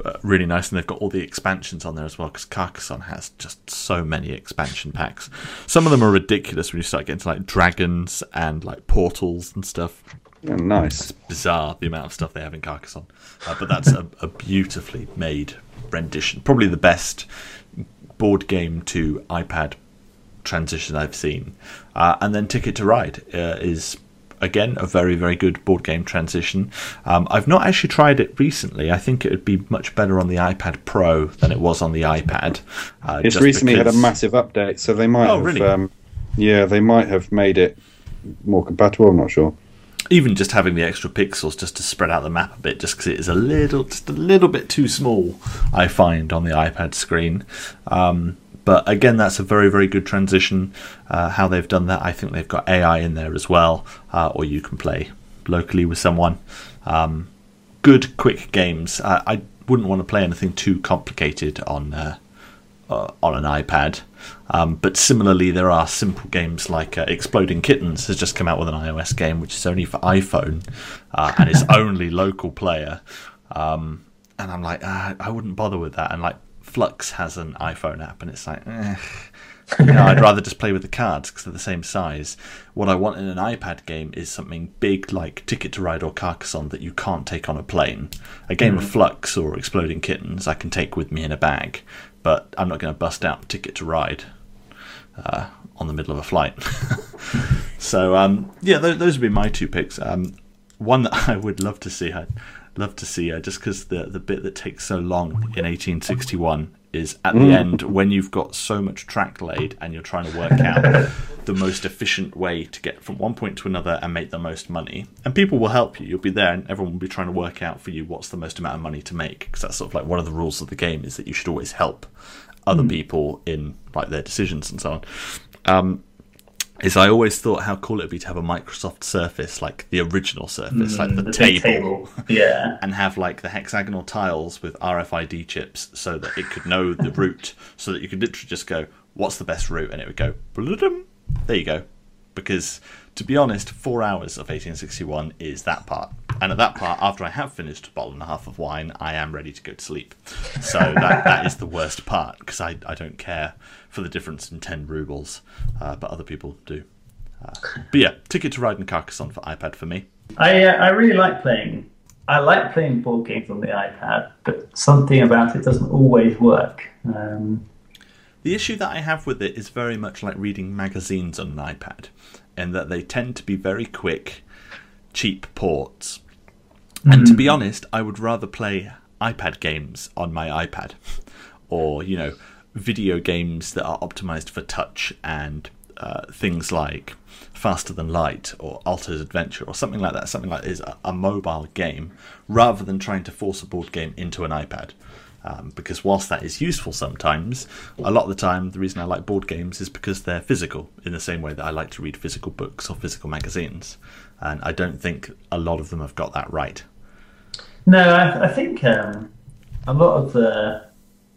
uh, really nice, and they've got all the expansions on there as well because Carcassonne has just so many expansion packs. Some of them are ridiculous when you start getting to like dragons and like portals and stuff. Oh, nice. It's bizarre the amount of stuff they have in Carcassonne, uh, but that's a, a beautifully made rendition. Probably the best board game to iPad transition I've seen. Uh, and then Ticket to Ride uh, is again a very very good board game transition. Um, I've not actually tried it recently. I think it would be much better on the iPad Pro than it was on the iPad. Uh, it's recently because... had a massive update, so they might oh, have. Really? Um, yeah, they might have made it more compatible. I'm not sure. Even just having the extra pixels just to spread out the map a bit, just because it is a little, just a little bit too small, I find on the iPad screen. Um, but again, that's a very, very good transition. Uh, how they've done that, I think they've got AI in there as well, uh, or you can play locally with someone. Um, good, quick games. Uh, I wouldn't want to play anything too complicated on uh, uh, on an iPad. Um, but similarly, there are simple games like uh, Exploding Kittens has just come out with an iOS game, which is only for iPhone and it's only local player. Um, and I'm like, ah, I wouldn't bother with that. And like Fluxx has an iPhone app, and it's like, eh. you know, I'd rather just play with the cards because they're the same size. What I want in an iPad game is something big like Ticket to Ride or Carcassonne that you can't take on a plane. A game mm. of Fluxx or Exploding Kittens I can take with me in a bag, but I'm not going to bust out Ticket to Ride uh, on the middle of a flight. so um, yeah, those, those, would be my two picks. Um, one that I would love to see. I, love to see her just because the the bit that takes so long in 1861 is at the mm. end when you've got so much track laid and you're trying to work out the most efficient way to get from one point to another and make the most money. And people will help you. You'll be there and everyone will be trying to work out for you what's the most amount of money to make because that's sort of like one of the rules of the game is that you should always help other mm. people in like their decisions and so on. Um, is I always thought how cool it would be to have a Microsoft Surface, like the original Surface, mm, like the, the table, table, yeah, and have like the hexagonal tiles with RFID chips, so that it could know the route, so that you could literally just go, "What's the best route?" and it would go, there you go. Because to be honest, four hours of 1861 is that part, and at that part, after I have finished a bottle and a half of wine, I am ready to go to sleep. So that that is the worst part because I I don't care for the difference in 10 rubles, uh, but other people do. Uh, but yeah, Ticket to Ride and Carcassonne for iPad for me. I, uh, I really like playing. I like playing board games on the iPad, but something about it doesn't always work. Um, the issue that I have with it is very much like reading magazines on an iPad, in that they tend to be very quick, cheap ports. And to be hmm. honest, I would rather play iPad games on my iPad, or you know, video games that are optimized for touch and uh, things like Faster Than Light or Alto's Adventure or something like that, something like is a, a, mobile game, rather than trying to force a board game into an iPad. Um, because whilst that is useful sometimes, a lot of the time the reason I like board games is because they're physical, in the same way that I like to read physical books or physical magazines. And I don't think a lot of them have got that right. No, I, I think um, a lot of the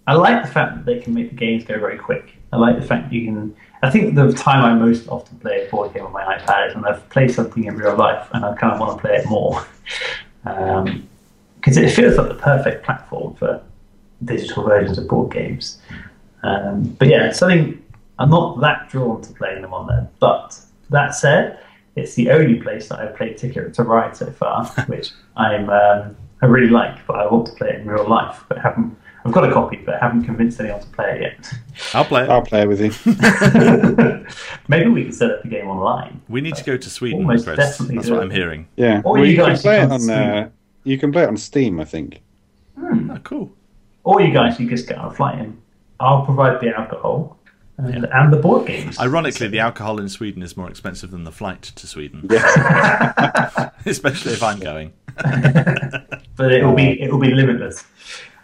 I like the fact that they can make the games go very quick. I like the fact you can. I think the time I most often play a board game on my iPad is when I've played something in real life and I kind of want to play it more. Because um, it feels like the perfect platform for digital versions of board games. Um, but yeah, something I'm not that drawn to playing them on there. But that said, it's the only place that I've played Ticket to Ride so far, which I'm um, I really like, but I want to play it in real life, but haven't I've got a copy, but I haven't convinced anyone to play it yet. I'll play it. I'll play it with you. Maybe we can set up the game online. We need to go to Sweden, Almost Chris. Definitely That's what I'm hearing. Yeah. Or well, you, you can play it on. Uh, you can play it on Steam, I think. Hmm. Oh, cool. Or you guys, you just get on a flight in. I'll provide the alcohol. And, yeah. and the board games. Ironically, the alcohol in Sweden is more expensive than the flight to Sweden. Yeah. Especially if I'm going. but it will be it will be limitless.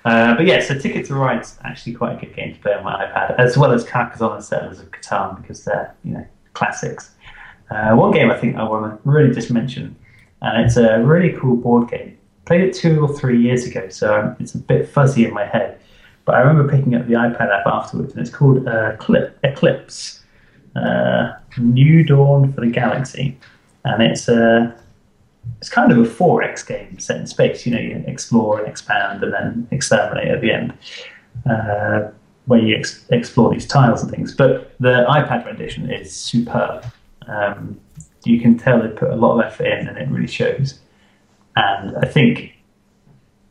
Uh, but yeah, so Ticket to Ride's actually quite a good game to play on my iPad, as well as Carcassonne and Settlers of Catan because they're you know classics. Uh, one game I think I want to really just mention, and it's a really cool board game. Played it two or three years ago, so it's a bit fuzzy in my head. But I remember picking up the iPad app afterwards, and it's called uh, Clip, Eclipse. uh, New Dawn for the Galaxy, and it's a it's kind of a 4x game set in space. You know, you explore and expand, and then exterminate at the end, uh, where you ex- explore these tiles and things. But the iPad rendition is superb. Um, you can tell they put a lot of effort in, and it really shows. And I think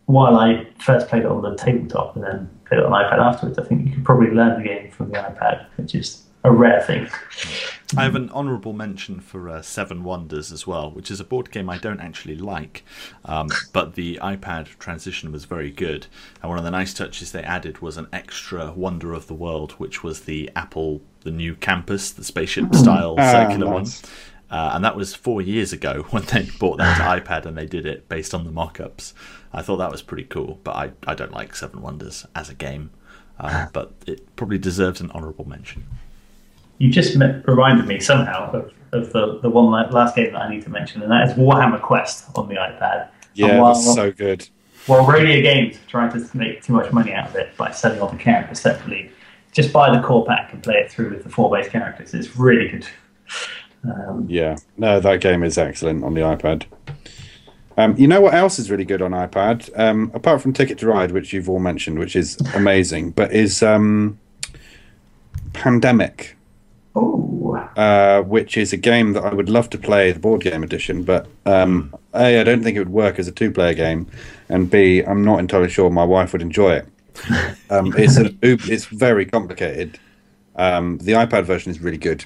while I first played it on the tabletop and then played it on iPad afterwards, I think you could probably learn the game from the iPad, which is a rare thing. I have an honourable mention for uh, Seven Wonders as well, which is a board game I don't actually like, um, but the iPad transition was very good. And one of the nice touches they added was an extra Wonder of the World, which was the Apple, the new campus, the spaceship style Ah, circular nice. one. Uh, and that was four years ago when they bought that to iPad and they did it based on the mock ups. I thought that was pretty cool, but I, I don't like Seven Wonders as a game. Uh, but it probably deserves an honourable mention. You just me- reminded me somehow of, of the, the one last game that I need to mention, and that is Warhammer Quest on the iPad. Yeah, while, that's so good. while Rodeo Games are trying to make too much money out of it by selling all the characters separately, just buy the core pack and play it through with the four base characters. It's really good. Um, Yeah, no, that game is excellent on the iPad. Um, you know what else is really good on iPad? Um, apart from Ticket to Ride, which you've all mentioned, which is amazing, but is um, Pandemic, oh, uh, which is a game that I would love to play, the board game edition, but um, A, I don't think it would work as a two player game, and B, I'm not entirely sure my wife would enjoy it. Um, it's, an, it's very complicated. Um, the iPad version is really good.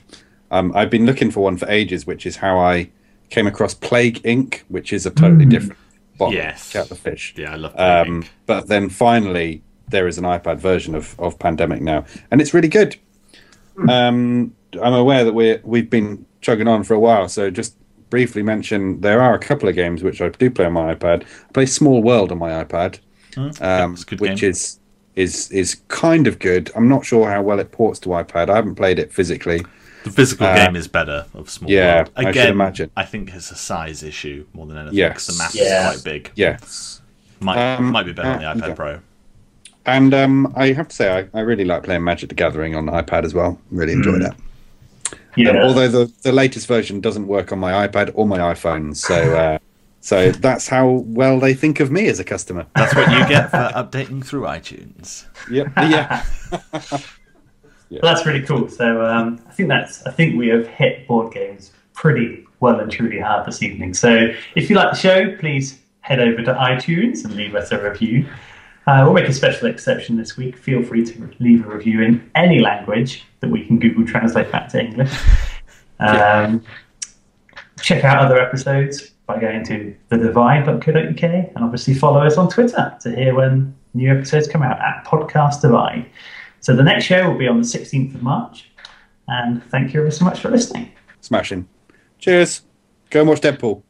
Um, I've been looking for one for ages, which is how I came across Plague Inc., which is a totally different bottle Yes. of the fish. Yeah, I love Um, Plague Inc. but then finally, there is an iPad version of, of Pandemic now, and it's really good. Um, I'm aware that we we've been chugging on for a while, so just briefly mention there are a couple of games which I do play on my iPad. I play Small World on my iPad, um, good which game. is is is kind of good. I'm not sure how well it ports to iPad. I haven't played it physically. The physical Uh, game is better of Small yeah, World. I should Again, imagine. I think it's a size issue more than anything. Yes. 'cause the map Yeah. is quite big. Yes. Might Um, might be better on the uh, iPad yeah. Pro. And um, I have to say, I, I really like playing Magic the Gathering on the iPad as well. Really enjoy that. yeah. Um, although the, the latest version doesn't work on my iPad or my iPhone, so uh, so that's how well they think of me as a customer. That's what you get for updating through iTunes. Yep. Yeah. Well, that's really cool. So um, I think that's I think we have hit board games pretty well and truly hard this evening. So if you like the show, please head over to iTunes and leave us a review. Uh, we'll make a special exception this week. Feel free to leave a review in any language that we can Google Translate back to English. Um, check out other episodes by going to thedivide.co.uk and obviously follow us on Twitter to hear when new episodes come out at Podcast Divide. So the next show will be on the 16th of March. And thank you ever so much for listening. Smashing. Cheers. Go and watch Deadpool.